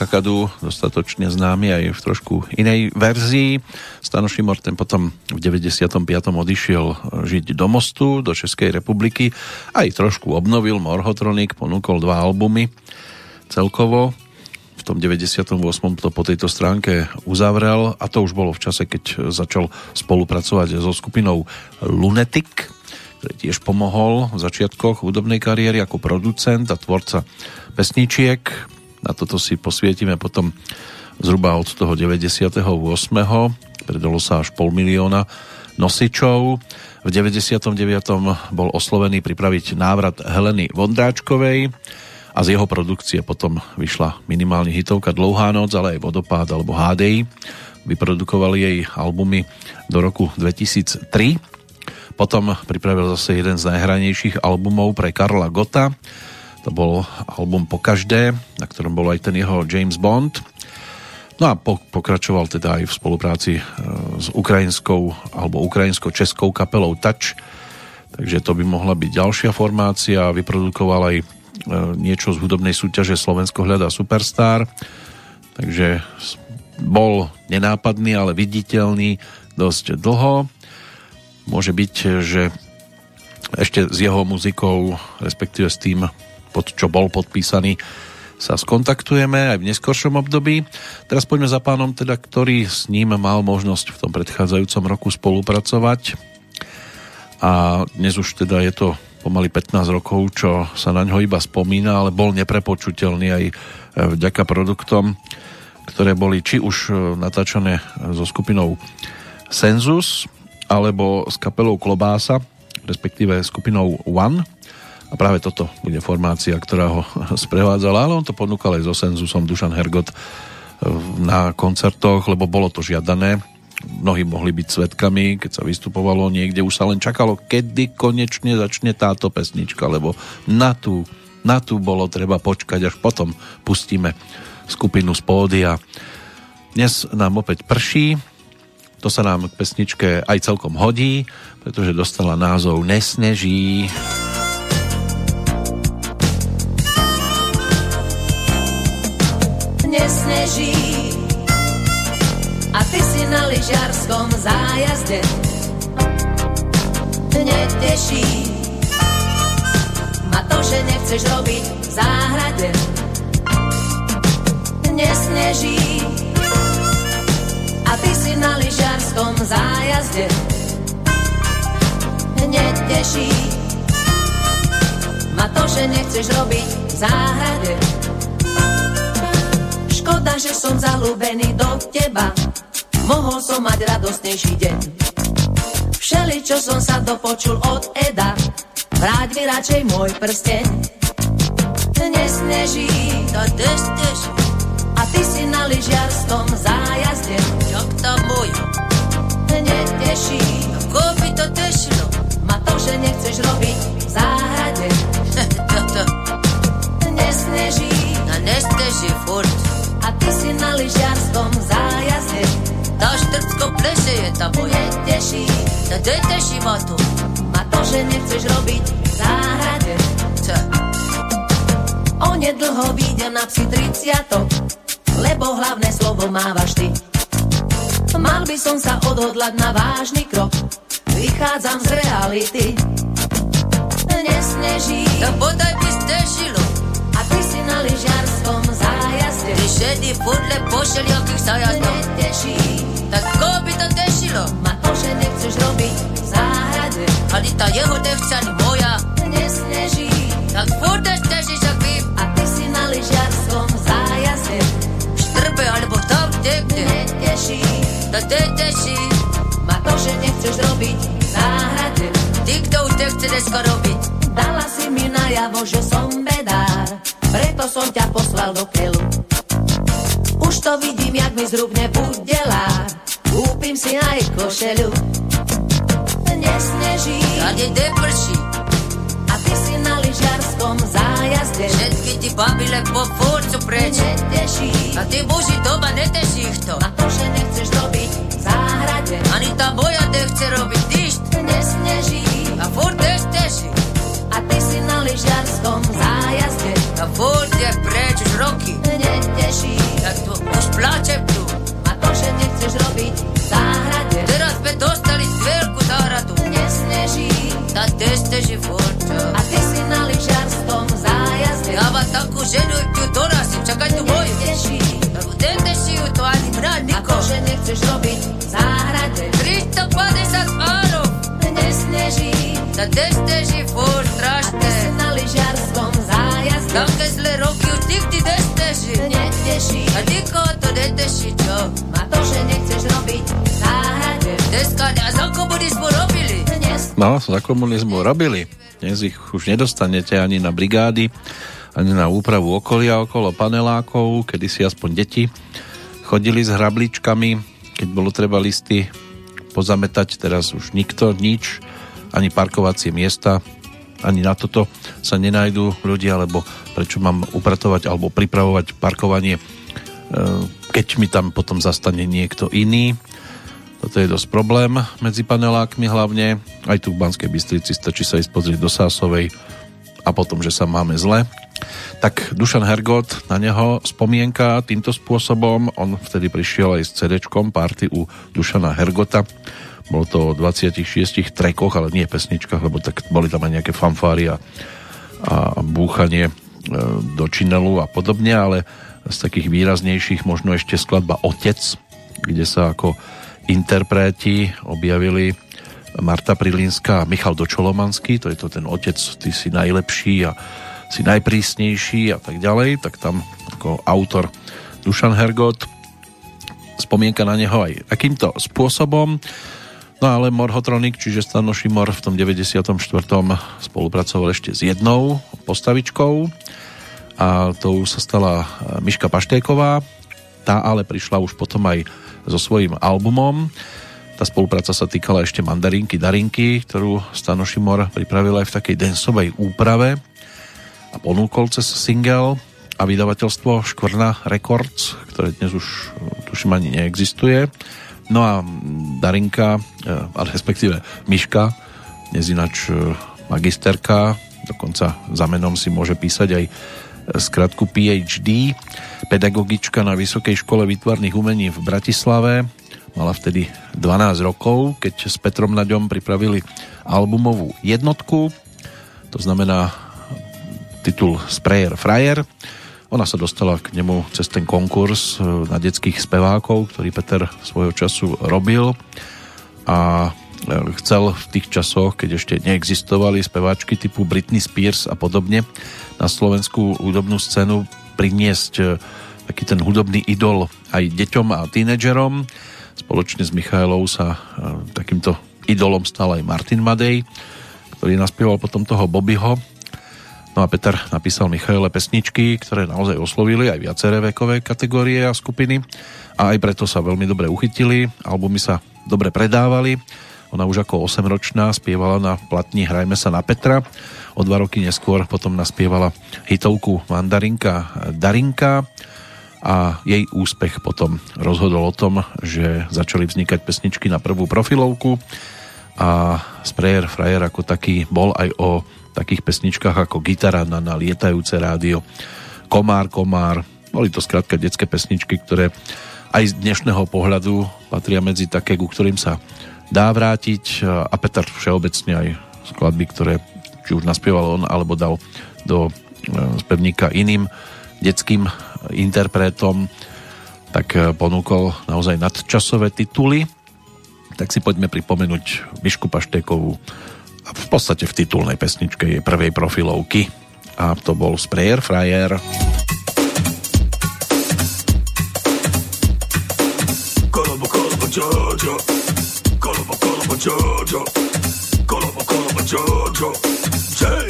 kakadu, dostatočne známy aj v trošku inej verzii. Stano Šimor ten potom v 95. odišiel žiť do Mostu, do Českej republiky. Aj trošku obnovil Morhotronik, ponúkol dva albumy celkovo. V tom 98. to po tejto stránke uzavrel a to už bolo v čase, keď začal spolupracovať so skupinou Lunetic, ktorý tiež pomohol v začiatkoch hudobnej kariéry ako producent a tvorca pesničiek na toto si posvietime potom zhruba od toho 98. Predalo sa až pol milióna nosičov. V 99. bol oslovený pripraviť návrat Heleny Vondráčkovej a z jeho produkcie potom vyšla minimálne hitovka Dlouhá noc, ale aj Vodopád alebo HDI. Vyprodukovali jej albumy do roku 2003. Potom pripravil zase jeden z najhranejších albumov pre Karla Gota. To bol album Po každé, na ktorom bol aj ten jeho James Bond. No a po, pokračoval teda aj v spolupráci e, s ukrajinskou alebo ukrajinsko-českou kapelou Touch. Takže to by mohla byť ďalšia formácia. Vyprodukoval aj E, niečo z hudobnej súťaže Slovensko hľadá Superstar. Takže bol nenápadný, ale viditeľný dosť dlho. Môže byť, že ešte s jeho muzikou, respektíve s tým, pod čo bol podpísaný, sa skontaktujeme aj v neskoršom období. Teraz poďme za pánom, teda, ktorý s ním mal možnosť v tom predchádzajúcom roku spolupracovať. A dnes už teda je to pomaly 15 rokov, čo sa na ňo iba spomína, ale bol neprepočuteľný aj e, vďaka produktom, ktoré boli či už e, natáčané so skupinou Sensus, alebo s kapelou Klobása, respektíve skupinou One. A práve toto bude formácia, ktorá ho (laughs) sprevádzala, ale on to ponúkal aj so Sensusom Dušan Hergot e, na koncertoch, lebo bolo to žiadané mnohí mohli byť svetkami, keď sa vystupovalo niekde, už sa len čakalo, kedy konečne začne táto pesnička, lebo na tú, na tú bolo treba počkať, až potom pustíme skupinu z pódia. Dnes nám opäť prší, to sa nám k pesničke aj celkom hodí, pretože dostala názov Nesneží. Nesneží a ty si na lyžarskom zájazde. Neteší ma to, že nechceš robiť v záhrade. Nesneží a ty si na lyžarskom zájazde. Neteší ma to, že nechceš robiť v záhrade. Škoda, že som zalúbený do teba mohol som mať radostnejší deň. Všeli, čo som sa dopočul od Eda, vráť mi radšej môj prsteň. Nesneží, to deštež, a ty si na lyžiarskom zájazde. Jak to môj? Neteší, ko by to tešilo? Ma to, že nechceš robiť v záhrade. (laughs) Toto. Nesneží, no nesteží furt. A ty si na lyžiarskom zájazde tá štrcko pleše je tá moje. Neteší, to teší ma to. Ma to, že nechceš robiť v záhrade. Čo? Onedlho vyjdem na psi 30 lebo hlavné slovo mávaš ty. Mal by som sa odhodlať na vážny krok, vychádzam z reality. Nesneží, to bodaj by stežilo. A ty si na lyžiarskom furle pošel, jakých zájazdov. Neteší, tak koho by to tešilo? Ma to, že nechceš robiť v záhrade. Tá jeho nechce ani moja. Nesneží. Tak furt težíš, ak vím. A ty si na lyžiarskom zájazde. Štrbe, alebo tam, kde, kde. Neteší. To te teší. Ma to, že nechceš robiť v záhrade. Ty, kto už nechce dneska robiť? Dala si mi najavo, že som bedár. Preto som ťa poslal do keľu. Už to vidím, jak mi zrubne budelár kúpim si aj košelu. Nesneží, tady deprší. A ty si na lyžiarskom zájazde. Všetky ti babile po furcu preč. Neteší. A ty muži doma neteší ich to. A to, že nechceš robiť v záhrade. Ani tá moja nechce robiť nič. Nesneží. A furt teší. A ty si na lyžiarskom zájazde. A furt je preč už roky. Tak tu už plačem tu že nechceš robiť v záhrade. Teraz sme dostali veľkú záhradu. Nesneží. Tá nesteží furt. A ty si na lyžiarskom zájazde. Dáva takú ženu, tu dorazím, čakaj tu moju. Neteší. Neteší ju to ani mňa, niko. Ako že nechceš robiť v záhrade. 350 párov. Nesneží. Tá nesteží furt strašné. A ty si na zájazde. Také zlé roky už nikdy nesteží. Neteší. A nikoho nechceš robiť záhrade. Za komunizmu robili. No. Dnes ich už nedostanete ani na brigády, ani na úpravu okolia okolo panelákov, kedy si aspoň deti chodili s hrabličkami, keď bolo treba listy pozametať, teraz už nikto, nič, ani parkovacie miesta, ani na toto sa nenajdú ľudia, lebo prečo mám upratovať alebo pripravovať parkovanie, keď mi tam potom zastane niekto iný. Toto je dosť problém medzi panelákmi hlavne. Aj tu v Banskej Bystrici stačí sa ísť pozrieť do Sásovej a potom, že sa máme zle. Tak Dušan Hergot, na neho spomienka týmto spôsobom. On vtedy prišiel aj s cd party u Dušana Hergota. Bolo to o 26 trekoch, ale nie pesničkách, lebo tak boli tam aj nejaké fanfáry a, a búchanie e, do činelu a podobne, ale z takých výraznejších možno ešte skladba Otec, kde sa ako interpreti objavili Marta Prilínska a Michal Dočolomanský, to je to ten otec, ty si najlepší a si najprísnejší a tak ďalej, tak tam ako autor Dušan Hergot spomienka na neho aj takýmto spôsobom. No ale Morhotronik, čiže Stano Šimor v tom 94. spolupracoval ešte s jednou postavičkou a to sa stala Miška Paštéková. Tá ale prišla už potom aj so svojím albumom. Tá spolupráca sa týkala ešte Mandarinky Darinky, ktorú Stano Šimor pripravil aj v takej densovej úprave a ponúkol cez single a vydavateľstvo Škvrna Records, ktoré dnes už tuším ani neexistuje. No a Darinka, ale eh, respektíve Miška, dnes ináč magisterka, dokonca za menom si môže písať aj skratku PhD, pedagogička na Vysokej škole výtvarných umení v Bratislave. Mala vtedy 12 rokov, keď s Petrom Naďom pripravili albumovú jednotku, to znamená titul Sprayer Frayer. Ona sa dostala k nemu cez ten konkurs e, na detských spevákov, ktorý Peter svojho času robil a chcel v tých časoch, keď ešte neexistovali speváčky typu Britney Spears a podobne, na slovenskú hudobnú scénu priniesť e, taký ten hudobný idol aj deťom a tínedžerom. Spoločne s Michailou sa e, takýmto idolom stal aj Martin Madej, ktorý naspieval potom toho Bobbyho. No a Peter napísal Michaile pesničky, ktoré naozaj oslovili aj viaceré vekové kategórie a skupiny a aj preto sa veľmi dobre uchytili. Albumy sa dobre predávali. Ona už ako 8-ročná spievala na platni Hrajme sa na Petra. O dva roky neskôr potom naspievala hitovku Mandarinka Darinka a jej úspech potom rozhodol o tom, že začali vznikať pesničky na prvú profilovku a Sprayer Frayer ako taký bol aj o takých pesničkách ako Gitara na, na lietajúce rádio, Komár, Komár, boli to skrátka detské pesničky, ktoré aj z dnešného pohľadu patria medzi také, ku ktorým sa dá vrátiť a Peter všeobecne aj skladby, ktoré či už naspieval on, alebo dal do e, spevníka iným detským interpretom, tak e, ponúkol naozaj nadčasové tituly. Tak si poďme pripomenúť Mišku Paštékovú a v podstate v titulnej pesničke je prvej profilovky a to bol Sprayer Fryer. Kolobo, Jojo. Call up, call up, Jojo.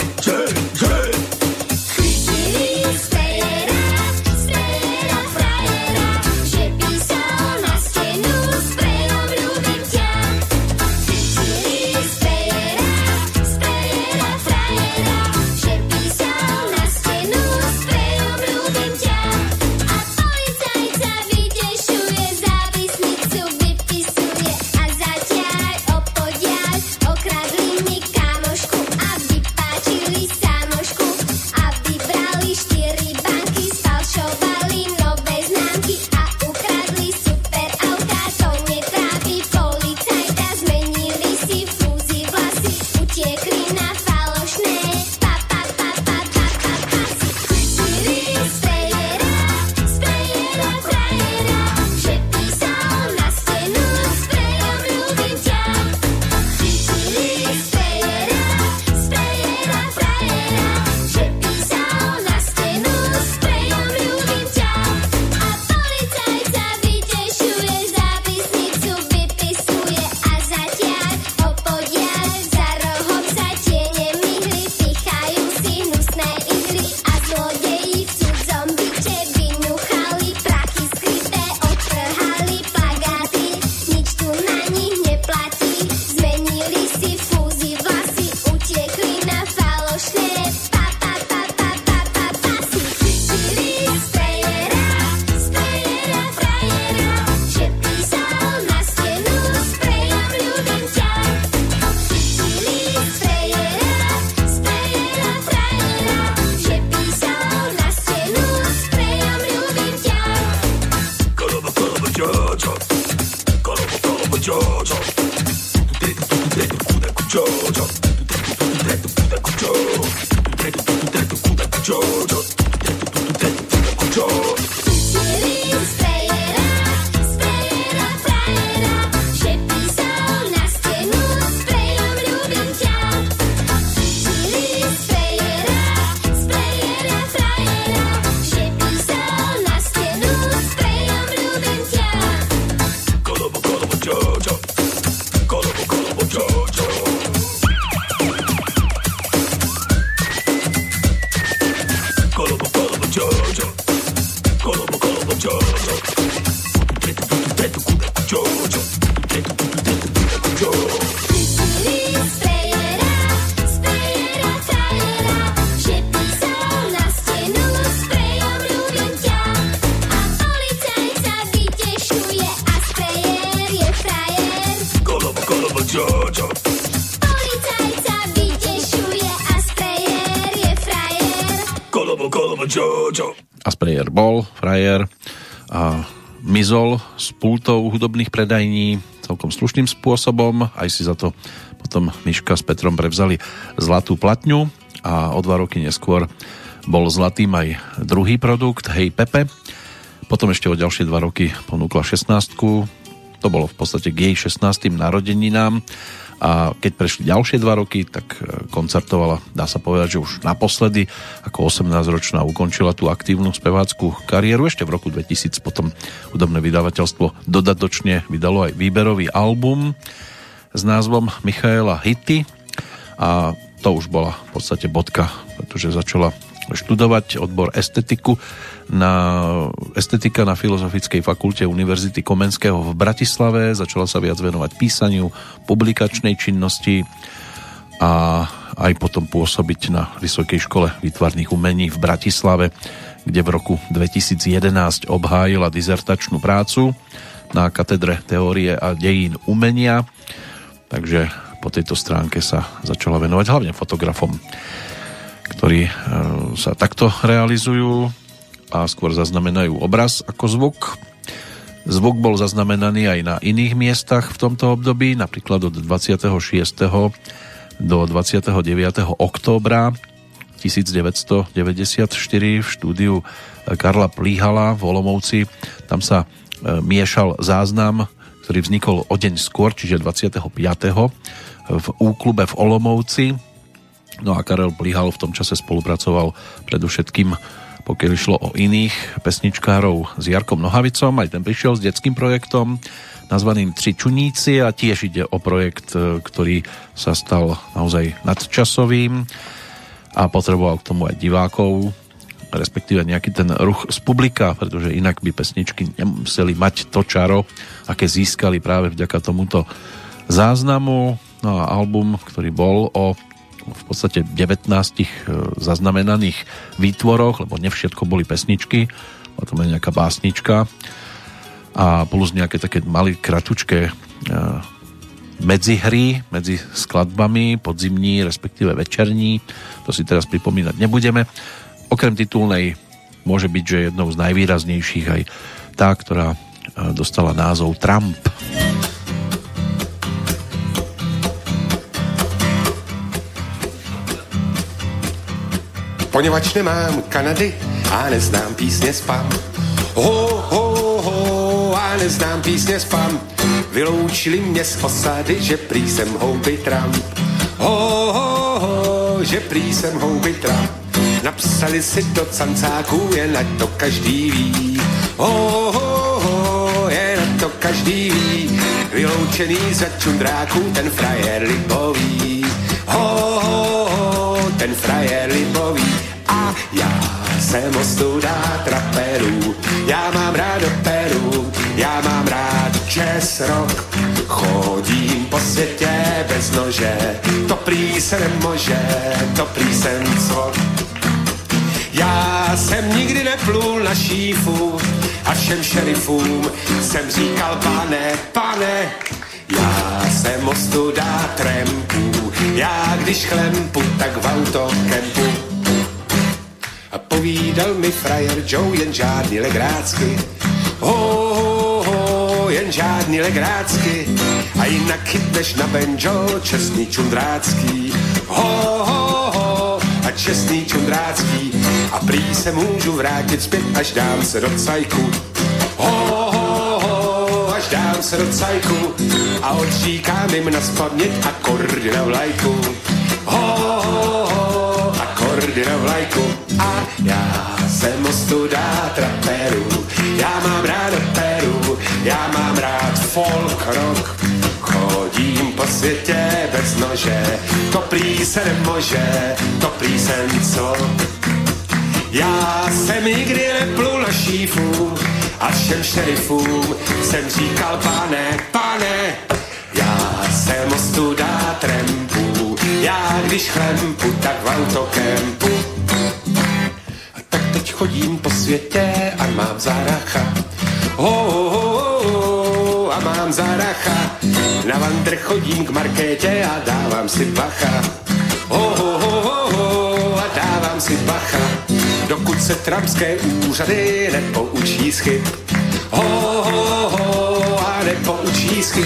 Jojo. A sprayer bol, frajer a mizol s pultov hudobných predajní celkom slušným spôsobom. Aj si za to potom Miška s Petrom prevzali zlatú platňu a o dva roky neskôr bol zlatým aj druhý produkt Hej Pepe. Potom ešte o ďalšie dva roky ponúkla 16 to bolo v podstate k jej 16. narodeninám a keď prešli ďalšie dva roky, tak e, koncertovala, dá sa povedať, že už naposledy ako 18-ročná ukončila tú aktívnu spevácku kariéru. Ešte v roku 2000 potom hudobné vydavateľstvo dodatočne vydalo aj výberový album s názvom Michaela Hity a to už bola v podstate bodka, pretože začala študovať odbor estetiku na estetika na Filozofickej fakulte Univerzity Komenského v Bratislave, začala sa viac venovať písaniu, publikačnej činnosti a aj potom pôsobiť na Vysokej škole výtvarných umení v Bratislave, kde v roku 2011 obhájila dizertačnú prácu na katedre teórie a dejín umenia. Takže po tejto stránke sa začala venovať hlavne fotografom, ktorí e, sa takto realizujú a skôr zaznamenajú obraz ako zvuk. Zvuk bol zaznamenaný aj na iných miestach v tomto období, napríklad od 26. do 29. októbra 1994 v štúdiu Karla Plíhala v Olomovci. Tam sa e, miešal záznam, ktorý vznikol o deň skôr, čiže 25. v úklube v Olomovci. No a Karel Plíhal v tom čase spolupracoval predovšetkým pokiaľ išlo o iných pesničkárov s Jarkom Nohavicom, aj ten prišiel s detským projektom nazvaným Tři čuníci a tiež ide o projekt, e, ktorý sa stal naozaj nadčasovým a potreboval k tomu aj divákov, respektíve nejaký ten ruch z publika, pretože inak by pesničky nemuseli mať to čaro, aké získali práve vďaka tomuto záznamu. No a album, ktorý bol o v podstate 19 e, zaznamenaných výtvoroch, lebo nevšetko boli pesničky, a to je nejaká básnička a plus nejaké také malé kratučké e, medzihry medzi skladbami, podzimní, respektíve večerní. To si teraz pripomínať nebudeme. Okrem titulnej môže byť, že jednou z najvýraznejších aj tá, ktorá e, dostala názov Trump. Trump. Poněvadž nemám Kanady a neznám písně spam. Ho, ho, ho, a neznám písně spam. Vyloučili mě z osady, že prý jsem houby Trump. Ho, ho, ho, že prý jsem houby Trump. Napsali si do cancáků, jen na to každý ví. Ho, ho, ho, je na to každý ví. Vyloučený za čundráků, ten frajer libový. Ho, ho, ten frajer libový já jsem ostuda traperů, já mám rád operu, já mám rád jazz rock. Chodím po světě bez nože, to prý se nemože, to prý jsem co. Já jsem nikdy neplul na šífu a všem šerifům jsem říkal pane, pane, já jsem ostuda trempů, já když chlempu, tak v autokempu a povídal mi frajer Joe jen žádný legrácky. Ho, ho, ho, jen žádný legrácky. A jinak chytneš na benjo čestný čundrácký. Ho, ho, ho, a čestný čundrácký. A prý se můžu vrátit zpět, až dám se do cajku. Dám se do cajku. A odříkám jim na spodněť akordy na vlajku. Ho, ho, ho, akordy na vlajku a já jsem ostuda traperu. Já mám rád operu, já mám rád folk rock. Chodím po světě bez nože, to prý se nemože, to prý jsem co. Já jsem nikdy neplul na šífu a všem šerifům jsem říkal pane, pane, já jsem ostuda trempu, já když chlempu, tak v autokempu teď chodím po světě a mám záracha. Ho, ho, ho, a mám záracha. Na vandr chodím k markétě a dávám si bacha. Ho, ho, ho, ho, ho, a dávám si bacha. Dokud se tramské úřady nepoučí z chyb. Ho, ho, ho, a nepoučí z.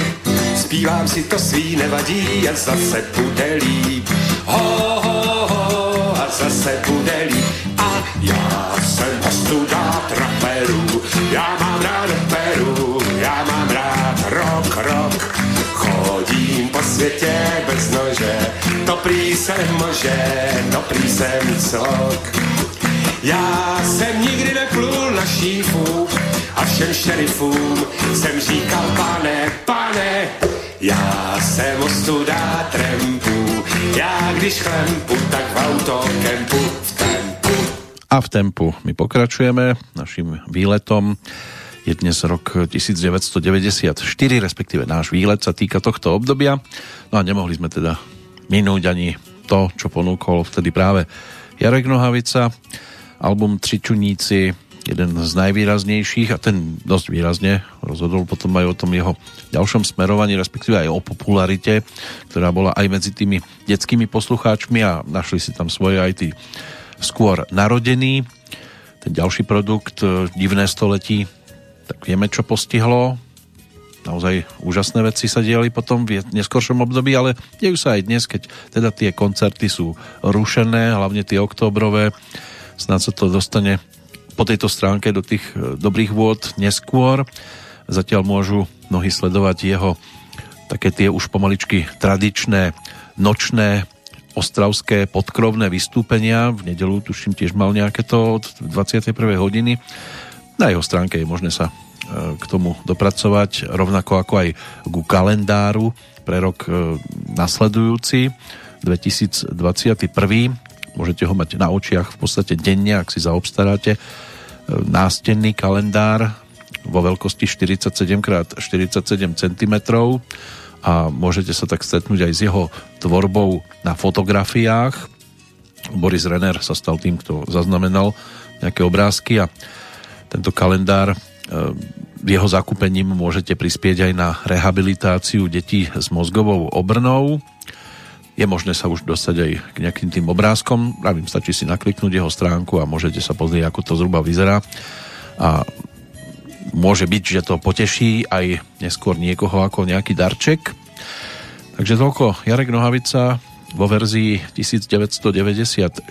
Zpívám si to svý, nevadí a zase bude líp. Ho, ho, ho, a zase bude líp. A já jsem ostudát raperů, já mám rád operu, já mám rád rock, rock. Chodím po světě bez nože, to prý jsem može, to prý jsem cok. Já jsem nikdy neplul na šífu a všem šerifům jsem říkal pane, pane, já jsem ostuda trempu, já když chlempu, tak v autokempu v tempu. A v tempu my pokračujeme našim výletom. Je dnes rok 1994, respektíve náš výlet sa týka tohto obdobia. No a nemohli sme teda minúť ani to, čo ponúkol vtedy práve Jarek Nohavica. Album Tričuníci, jeden z najvýraznejších a ten dosť výrazne rozhodol potom aj o tom jeho ďalšom smerovaní, respektíve aj o popularite, ktorá bola aj medzi tými detskými poslucháčmi a našli si tam svoje aj tí skôr narodení. Ten ďalší produkt, Divné století, tak vieme, čo postihlo. Naozaj úžasné veci sa diali potom v neskoršom období, ale dejú sa aj dnes, keď teda tie koncerty sú rušené, hlavne tie oktobrové. Snad sa to dostane po tejto stránke do tých e, dobrých vôd neskôr. Zatiaľ môžu mnohí sledovať jeho také tie už pomaličky tradičné nočné ostravské podkrovné vystúpenia. V nedelu tuším tiež mal nejaké to od 21. hodiny na jeho stránke je možné sa e, k tomu dopracovať, rovnako ako aj ku kalendáru pre rok e, nasledujúci 2021. Môžete ho mať na očiach v podstate denne, ak si zaobstaráte e, nástenný kalendár vo veľkosti 47x47 cm a môžete sa tak stretnúť aj s jeho tvorbou na fotografiách. Boris Renner sa stal tým, kto zaznamenal nejaké obrázky a tento kalendár e, jeho zakúpením môžete prispieť aj na rehabilitáciu detí s mozgovou obrnou. Je možné sa už dostať aj k nejakým tým obrázkom. Pravím, stačí si nakliknúť jeho stránku a môžete sa pozrieť, ako to zhruba vyzerá. A môže byť, že to poteší aj neskôr niekoho ako nejaký darček. Takže toľko Jarek Nohavica vo verzii 1994.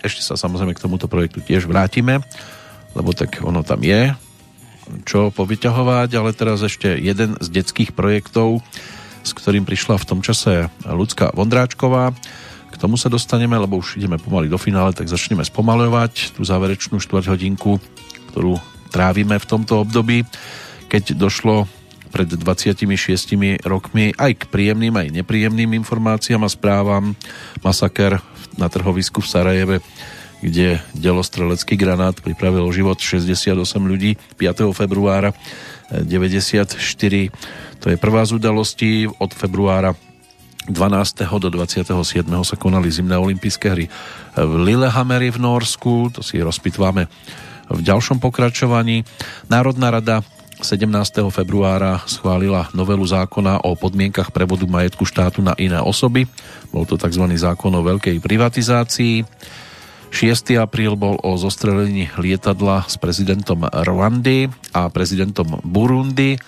Ešte sa samozrejme k tomuto projektu tiež vrátime lebo tak ono tam je čo povyťahovať, ale teraz ešte jeden z detských projektov, s ktorým prišla v tom čase Lucka Vondráčková. K tomu sa dostaneme, lebo už ideme pomaly do finále, tak začneme spomalovať tú záverečnú štvrť hodinku, ktorú trávime v tomto období, keď došlo pred 26 rokmi aj k príjemným, aj nepríjemným informáciám a správam. Masaker na trhovisku v Sarajeve kde delostrelecký granát pripravil život 68 ľudí 5. februára 94. To je prvá z udalostí. Od februára 12. do 27. sa konali zimné olympijské hry v Lillehammeri v Norsku. To si rozpitváme v ďalšom pokračovaní. Národná rada 17. februára schválila novelu zákona o podmienkach prevodu majetku štátu na iné osoby. Bol to tzv. zákon o veľkej privatizácii. 6. apríl bol o zostrelení lietadla s prezidentom Rwandy a prezidentom Burundi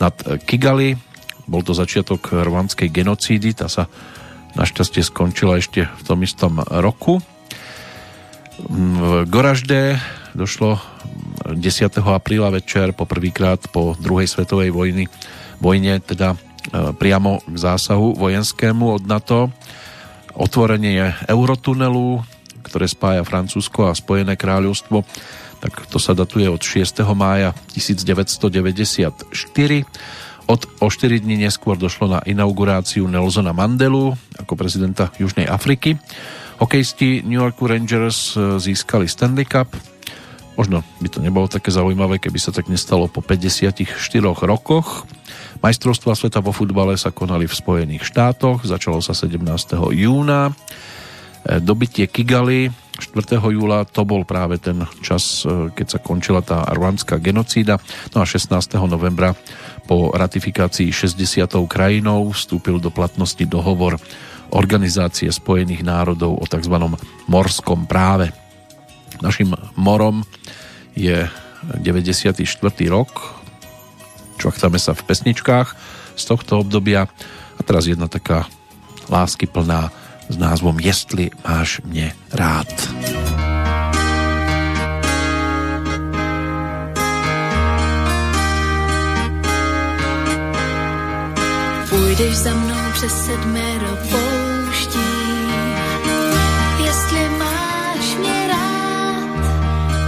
nad Kigali. Bol to začiatok rwandskej genocídy, tá sa našťastie skončila ešte v tom istom roku. V Goražde došlo 10. apríla večer po prvýkrát po druhej svetovej vojny, vojne teda e, priamo k zásahu vojenskému od NATO. Otvorenie eurotunelu ktoré spája Francúzsko a Spojené kráľovstvo, tak to sa datuje od 6. mája 1994. Od o 4 dní neskôr došlo na inauguráciu Nelsona Mandelu ako prezidenta Južnej Afriky. Hokejisti New Yorku Rangers e, získali Stanley Cup. Možno by to nebolo také zaujímavé, keby sa tak nestalo po 54 rokoch. Majstrovstvá sveta vo futbale sa konali v Spojených štátoch, začalo sa 17. júna E, dobitie Kigali 4. júla to bol práve ten čas, e, keď sa končila tá rwandská genocída. No a 16. novembra po ratifikácii 60. krajinou vstúpil do platnosti dohovor Organizácie spojených národov o tzv. morskom práve. Našim morom je 94. rok. Čvachtáme sa v pesničkách z tohto obdobia a teraz jedna taká lásky plná s názvom Jestli máš mne rád. Půjdeš za mnou přes sedmero pouští, jestli máš mě rád,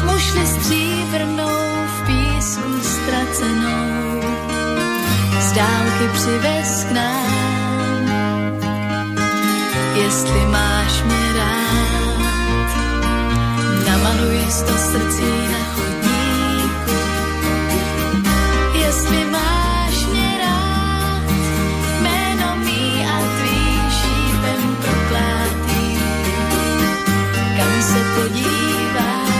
mušli stříbrnou v písku ztracenou, z dálky přivez jestli máš mě rád, namaluj sto srdcí na chodníku, jestli máš mě rád, jméno mý a tvý šípem proklátý, kam se podívám,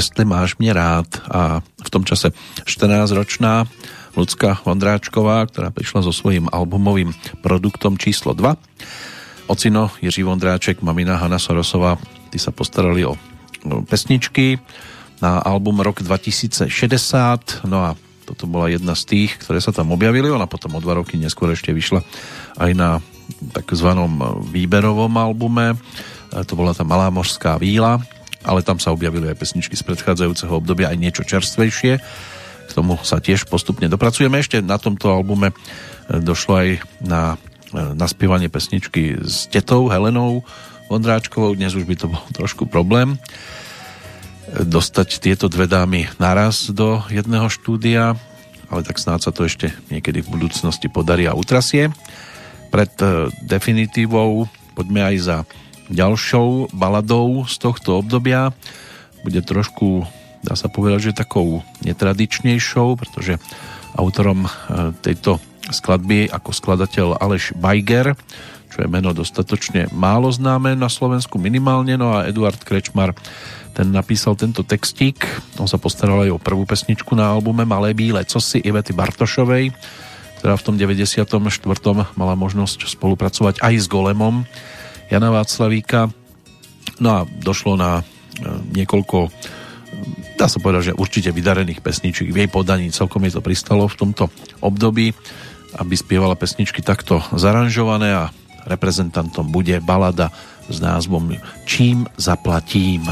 Jestli máš mě rád. A v tom čase 14-ročná Lucka Vondráčková, ktorá prišla so svojím albumovým produktom číslo 2. Ocino Jiří Vondráček, mamina Hanna Sorosová, tí sa postarali o o pesničky na album Rok 2060, no a toto bola jedna z tých, ktoré sa tam objavili, ona potom o dva roky neskôr ešte vyšla aj na takzvanom výberovom albume, E, to bola tá Malá mořská víla, ale tam sa objavili aj pesničky z predchádzajúceho obdobia, aj niečo čerstvejšie. K tomu sa tiež postupne dopracujeme. Ešte na tomto albume e, došlo aj na naspievanie pesničky s tetou Helenou Vondráčkovou. Dnes už by to bol (laughs) trošku problém dostať tieto dve dámy naraz do jedného štúdia, ale tak snáď sa to ešte niekedy v budúcnosti podarí a utrasie. Pred e, definitívou poďme aj za ďalšou baladou z tohto obdobia. Bude trošku, dá sa povedať, že takou netradičnejšou, pretože autorom e, tejto skladby ako skladateľ Aleš Bajger, čo je meno dostatočne málo známe na Slovensku minimálne, no a Eduard Krečmar ten napísal tento textík, on sa postaral aj o prvú pesničku na albume Malé bíle cosi Ivety Bartošovej, ktorá v tom 94. mala možnosť spolupracovať aj s Golemom Jana Václavíka. No a došlo na e, niekoľko dá sa povedať, že určite vydarených pesničiek v jej podaní celkom je to pristalo v tomto období, aby spievala pesničky takto zaranžované a reprezentantom bude balada s názvom Čím zaplatím.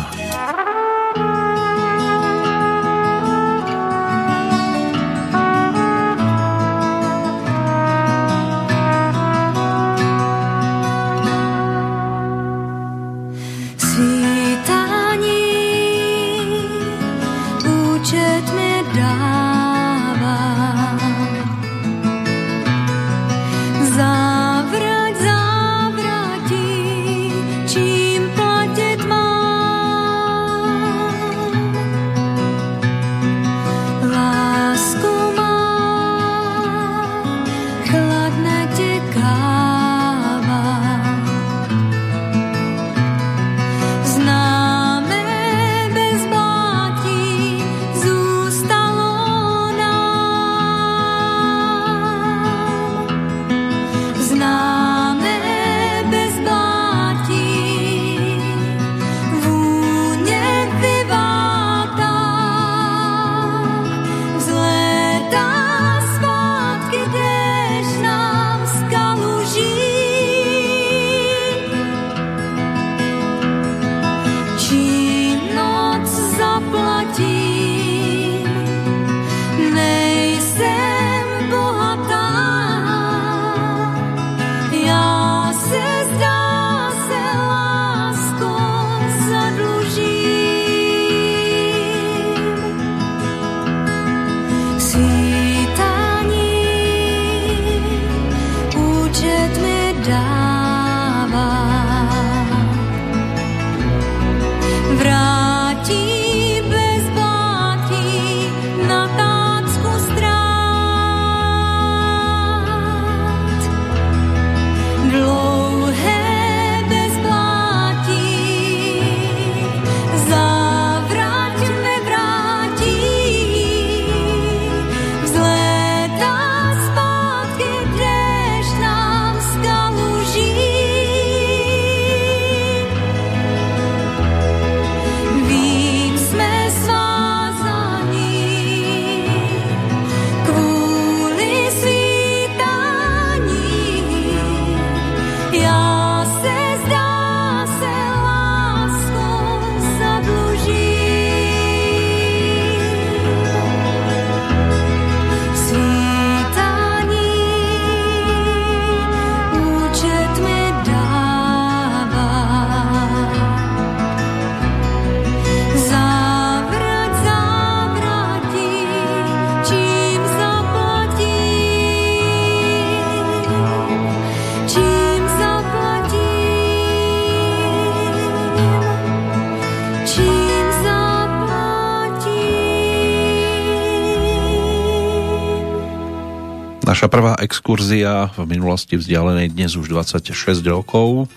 Naša prvá exkurzia v minulosti vzdialenej dnes už 26 rokov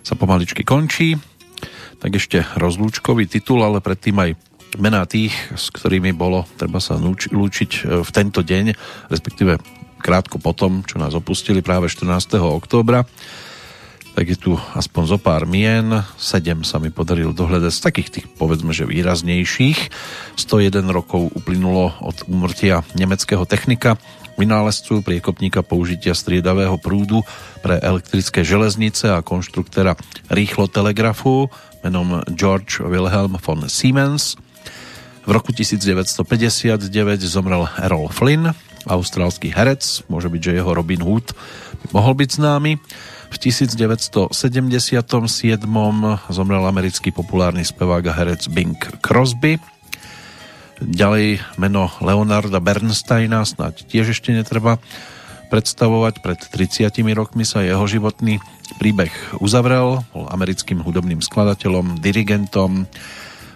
sa pomaličky končí. Tak ešte rozlúčkový titul, ale predtým aj mená tých, s ktorými bolo treba sa lúčiť e, v tento deň, respektíve krátko potom, čo nás opustili práve 14. októbra. Tak je tu aspoň zo pár mien, sedem sa mi podarilo dohľadať z takých tých, povedzme, že výraznejších. 101 rokov uplynulo od úmrtia nemeckého technika vynálezcu priekopníka použitia striedavého prúdu pre elektrické železnice a konštruktéra rýchlo telegrafu menom George Wilhelm von Siemens. V roku 1959 zomrel Errol Flynn, austrálsky herec, môže byť, že jeho Robin Hood mohol byť známy. V 1977 zomrel americký populárny spevák a herec Bing Crosby. Ďalej meno Leonarda Bernsteina, snáď tiež ešte netreba predstavovať. Pred 30 rokmi sa jeho životný príbeh uzavrel. Bol americkým hudobným skladateľom, dirigentom,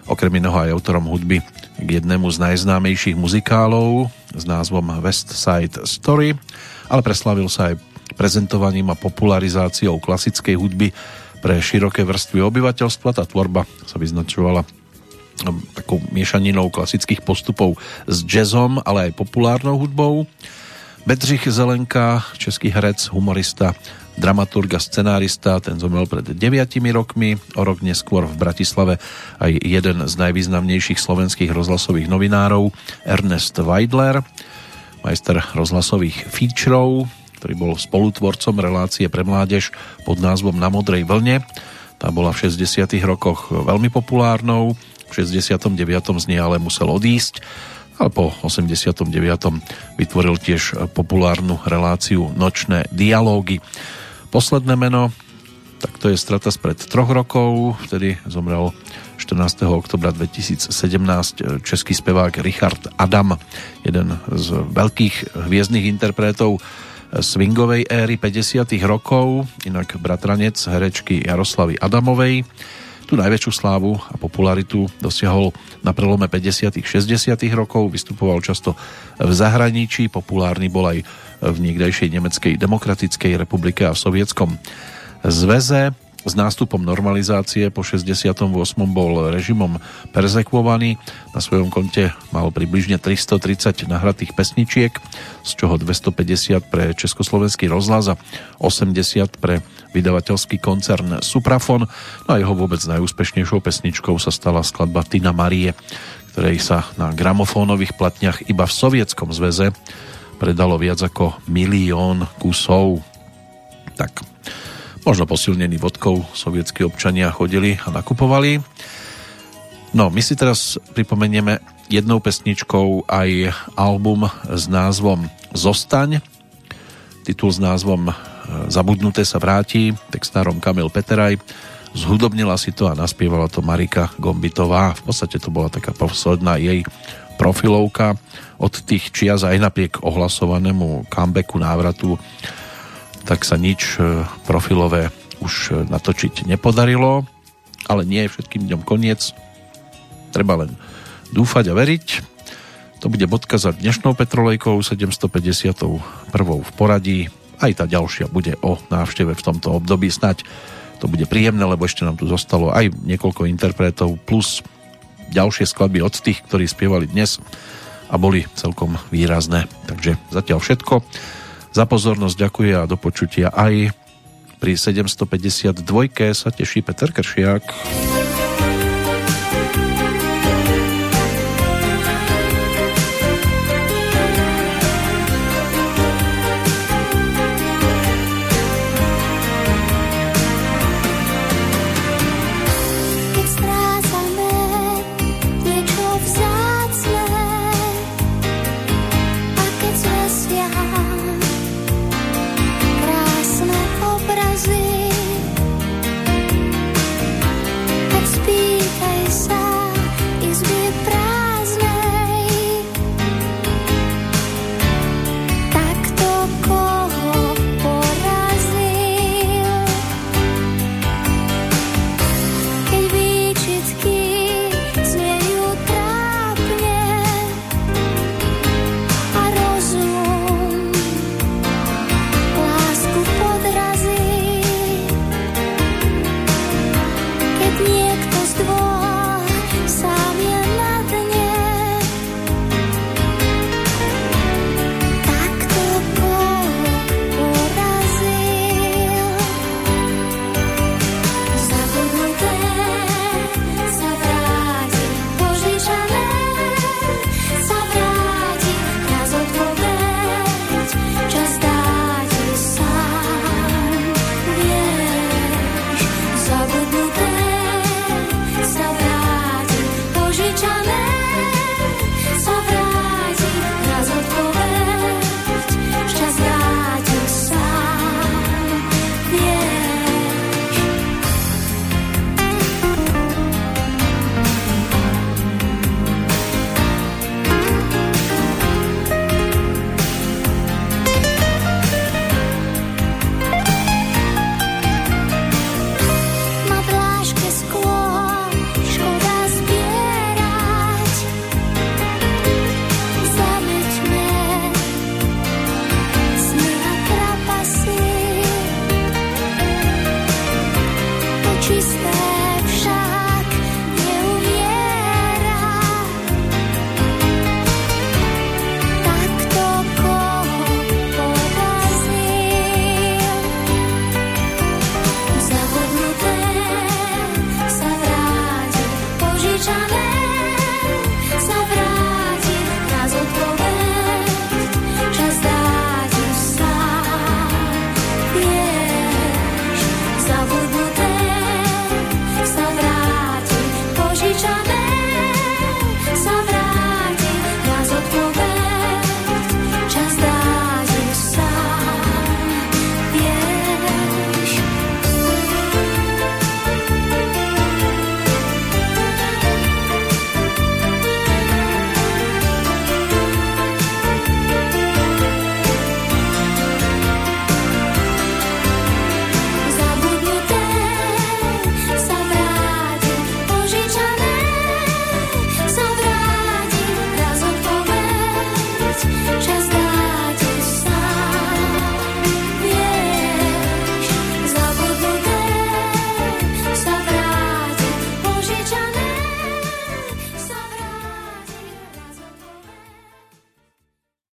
okrem iného aj autorom hudby k jednému z najznámejších muzikálov s názvom West Side Story, ale preslavil sa aj prezentovaním a popularizáciou klasickej hudby pre široké vrstvy obyvateľstva. Tá tvorba sa vyznačovala takou miešaninou klasických postupov s jazzom, ale aj populárnou hudbou. Bedřich Zelenka, český herec, humorista, dramaturg a scenárista, ten zomrel pred 9 rokmi, o rok neskôr v Bratislave aj jeden z najvýznamnejších slovenských rozhlasových novinárov, Ernest Weidler, majster rozhlasových featurov, ktorý bol spolutvorcom relácie pre mládež pod názvom Na modrej vlne. Tá bola v 60. rokoch veľmi populárnou, v 69. z nej ale musel odísť, ale po 89. vytvoril tiež populárnu reláciu Nočné dialógy. Posledné meno, tak to je strata spred troch rokov, vtedy zomrel 14. oktobra 2017 český spevák Richard Adam, jeden z veľkých hviezdnych interpretov swingovej éry 50. rokov, inak bratranec herečky Jaroslavy Adamovej. Tu najväčšiu slávu a popularitu dosiahol na prelome 50. 60. rokov, vystupoval často v zahraničí, populárny bol aj v niekdejšej Nemeckej demokratickej republike a v Sovietskom zväze. S nástupom normalizácie po 68. bol režimom perzekvovaný. Na svojom konte mal približne 330 nahratých pesničiek, z čoho 250 pre Československý rozhlas a 80 pre vydavateľský koncern Suprafon. No a jeho vôbec najúspešnejšou pesničkou sa stala skladba Tina Marie, ktorej sa na gramofónových platniach iba v Sovietskom zväze predalo viac ako milión kusov. Tak možno posilnení vodkou sovietskí občania chodili a nakupovali. No, my si teraz pripomenieme jednou pesničkou aj album s názvom Zostaň. Titul s názvom e, Zabudnuté sa vráti, textárom Kamil Peteraj. Zhudobnila si to a naspievala to Marika Gombitová. V podstate to bola taká posledná jej profilovka od tých čias aj napriek ohlasovanému comebacku návratu tak sa nič e, profilové už e, natočiť nepodarilo, ale nie je všetkým dňom koniec. Treba len dúfať a veriť. To bude bodka za dnešnou Petrolejkou 751. v poradí. Aj tá ďalšia bude o návšteve v tomto období. Snať to bude príjemné, lebo ešte nám tu zostalo aj niekoľko interpretov plus ďalšie skladby od tých, ktorí spievali dnes a boli celkom výrazné. Takže zatiaľ všetko. Za pozornosť ďakuje a do počutia aj pri 752 sa teší Peter Kršiak.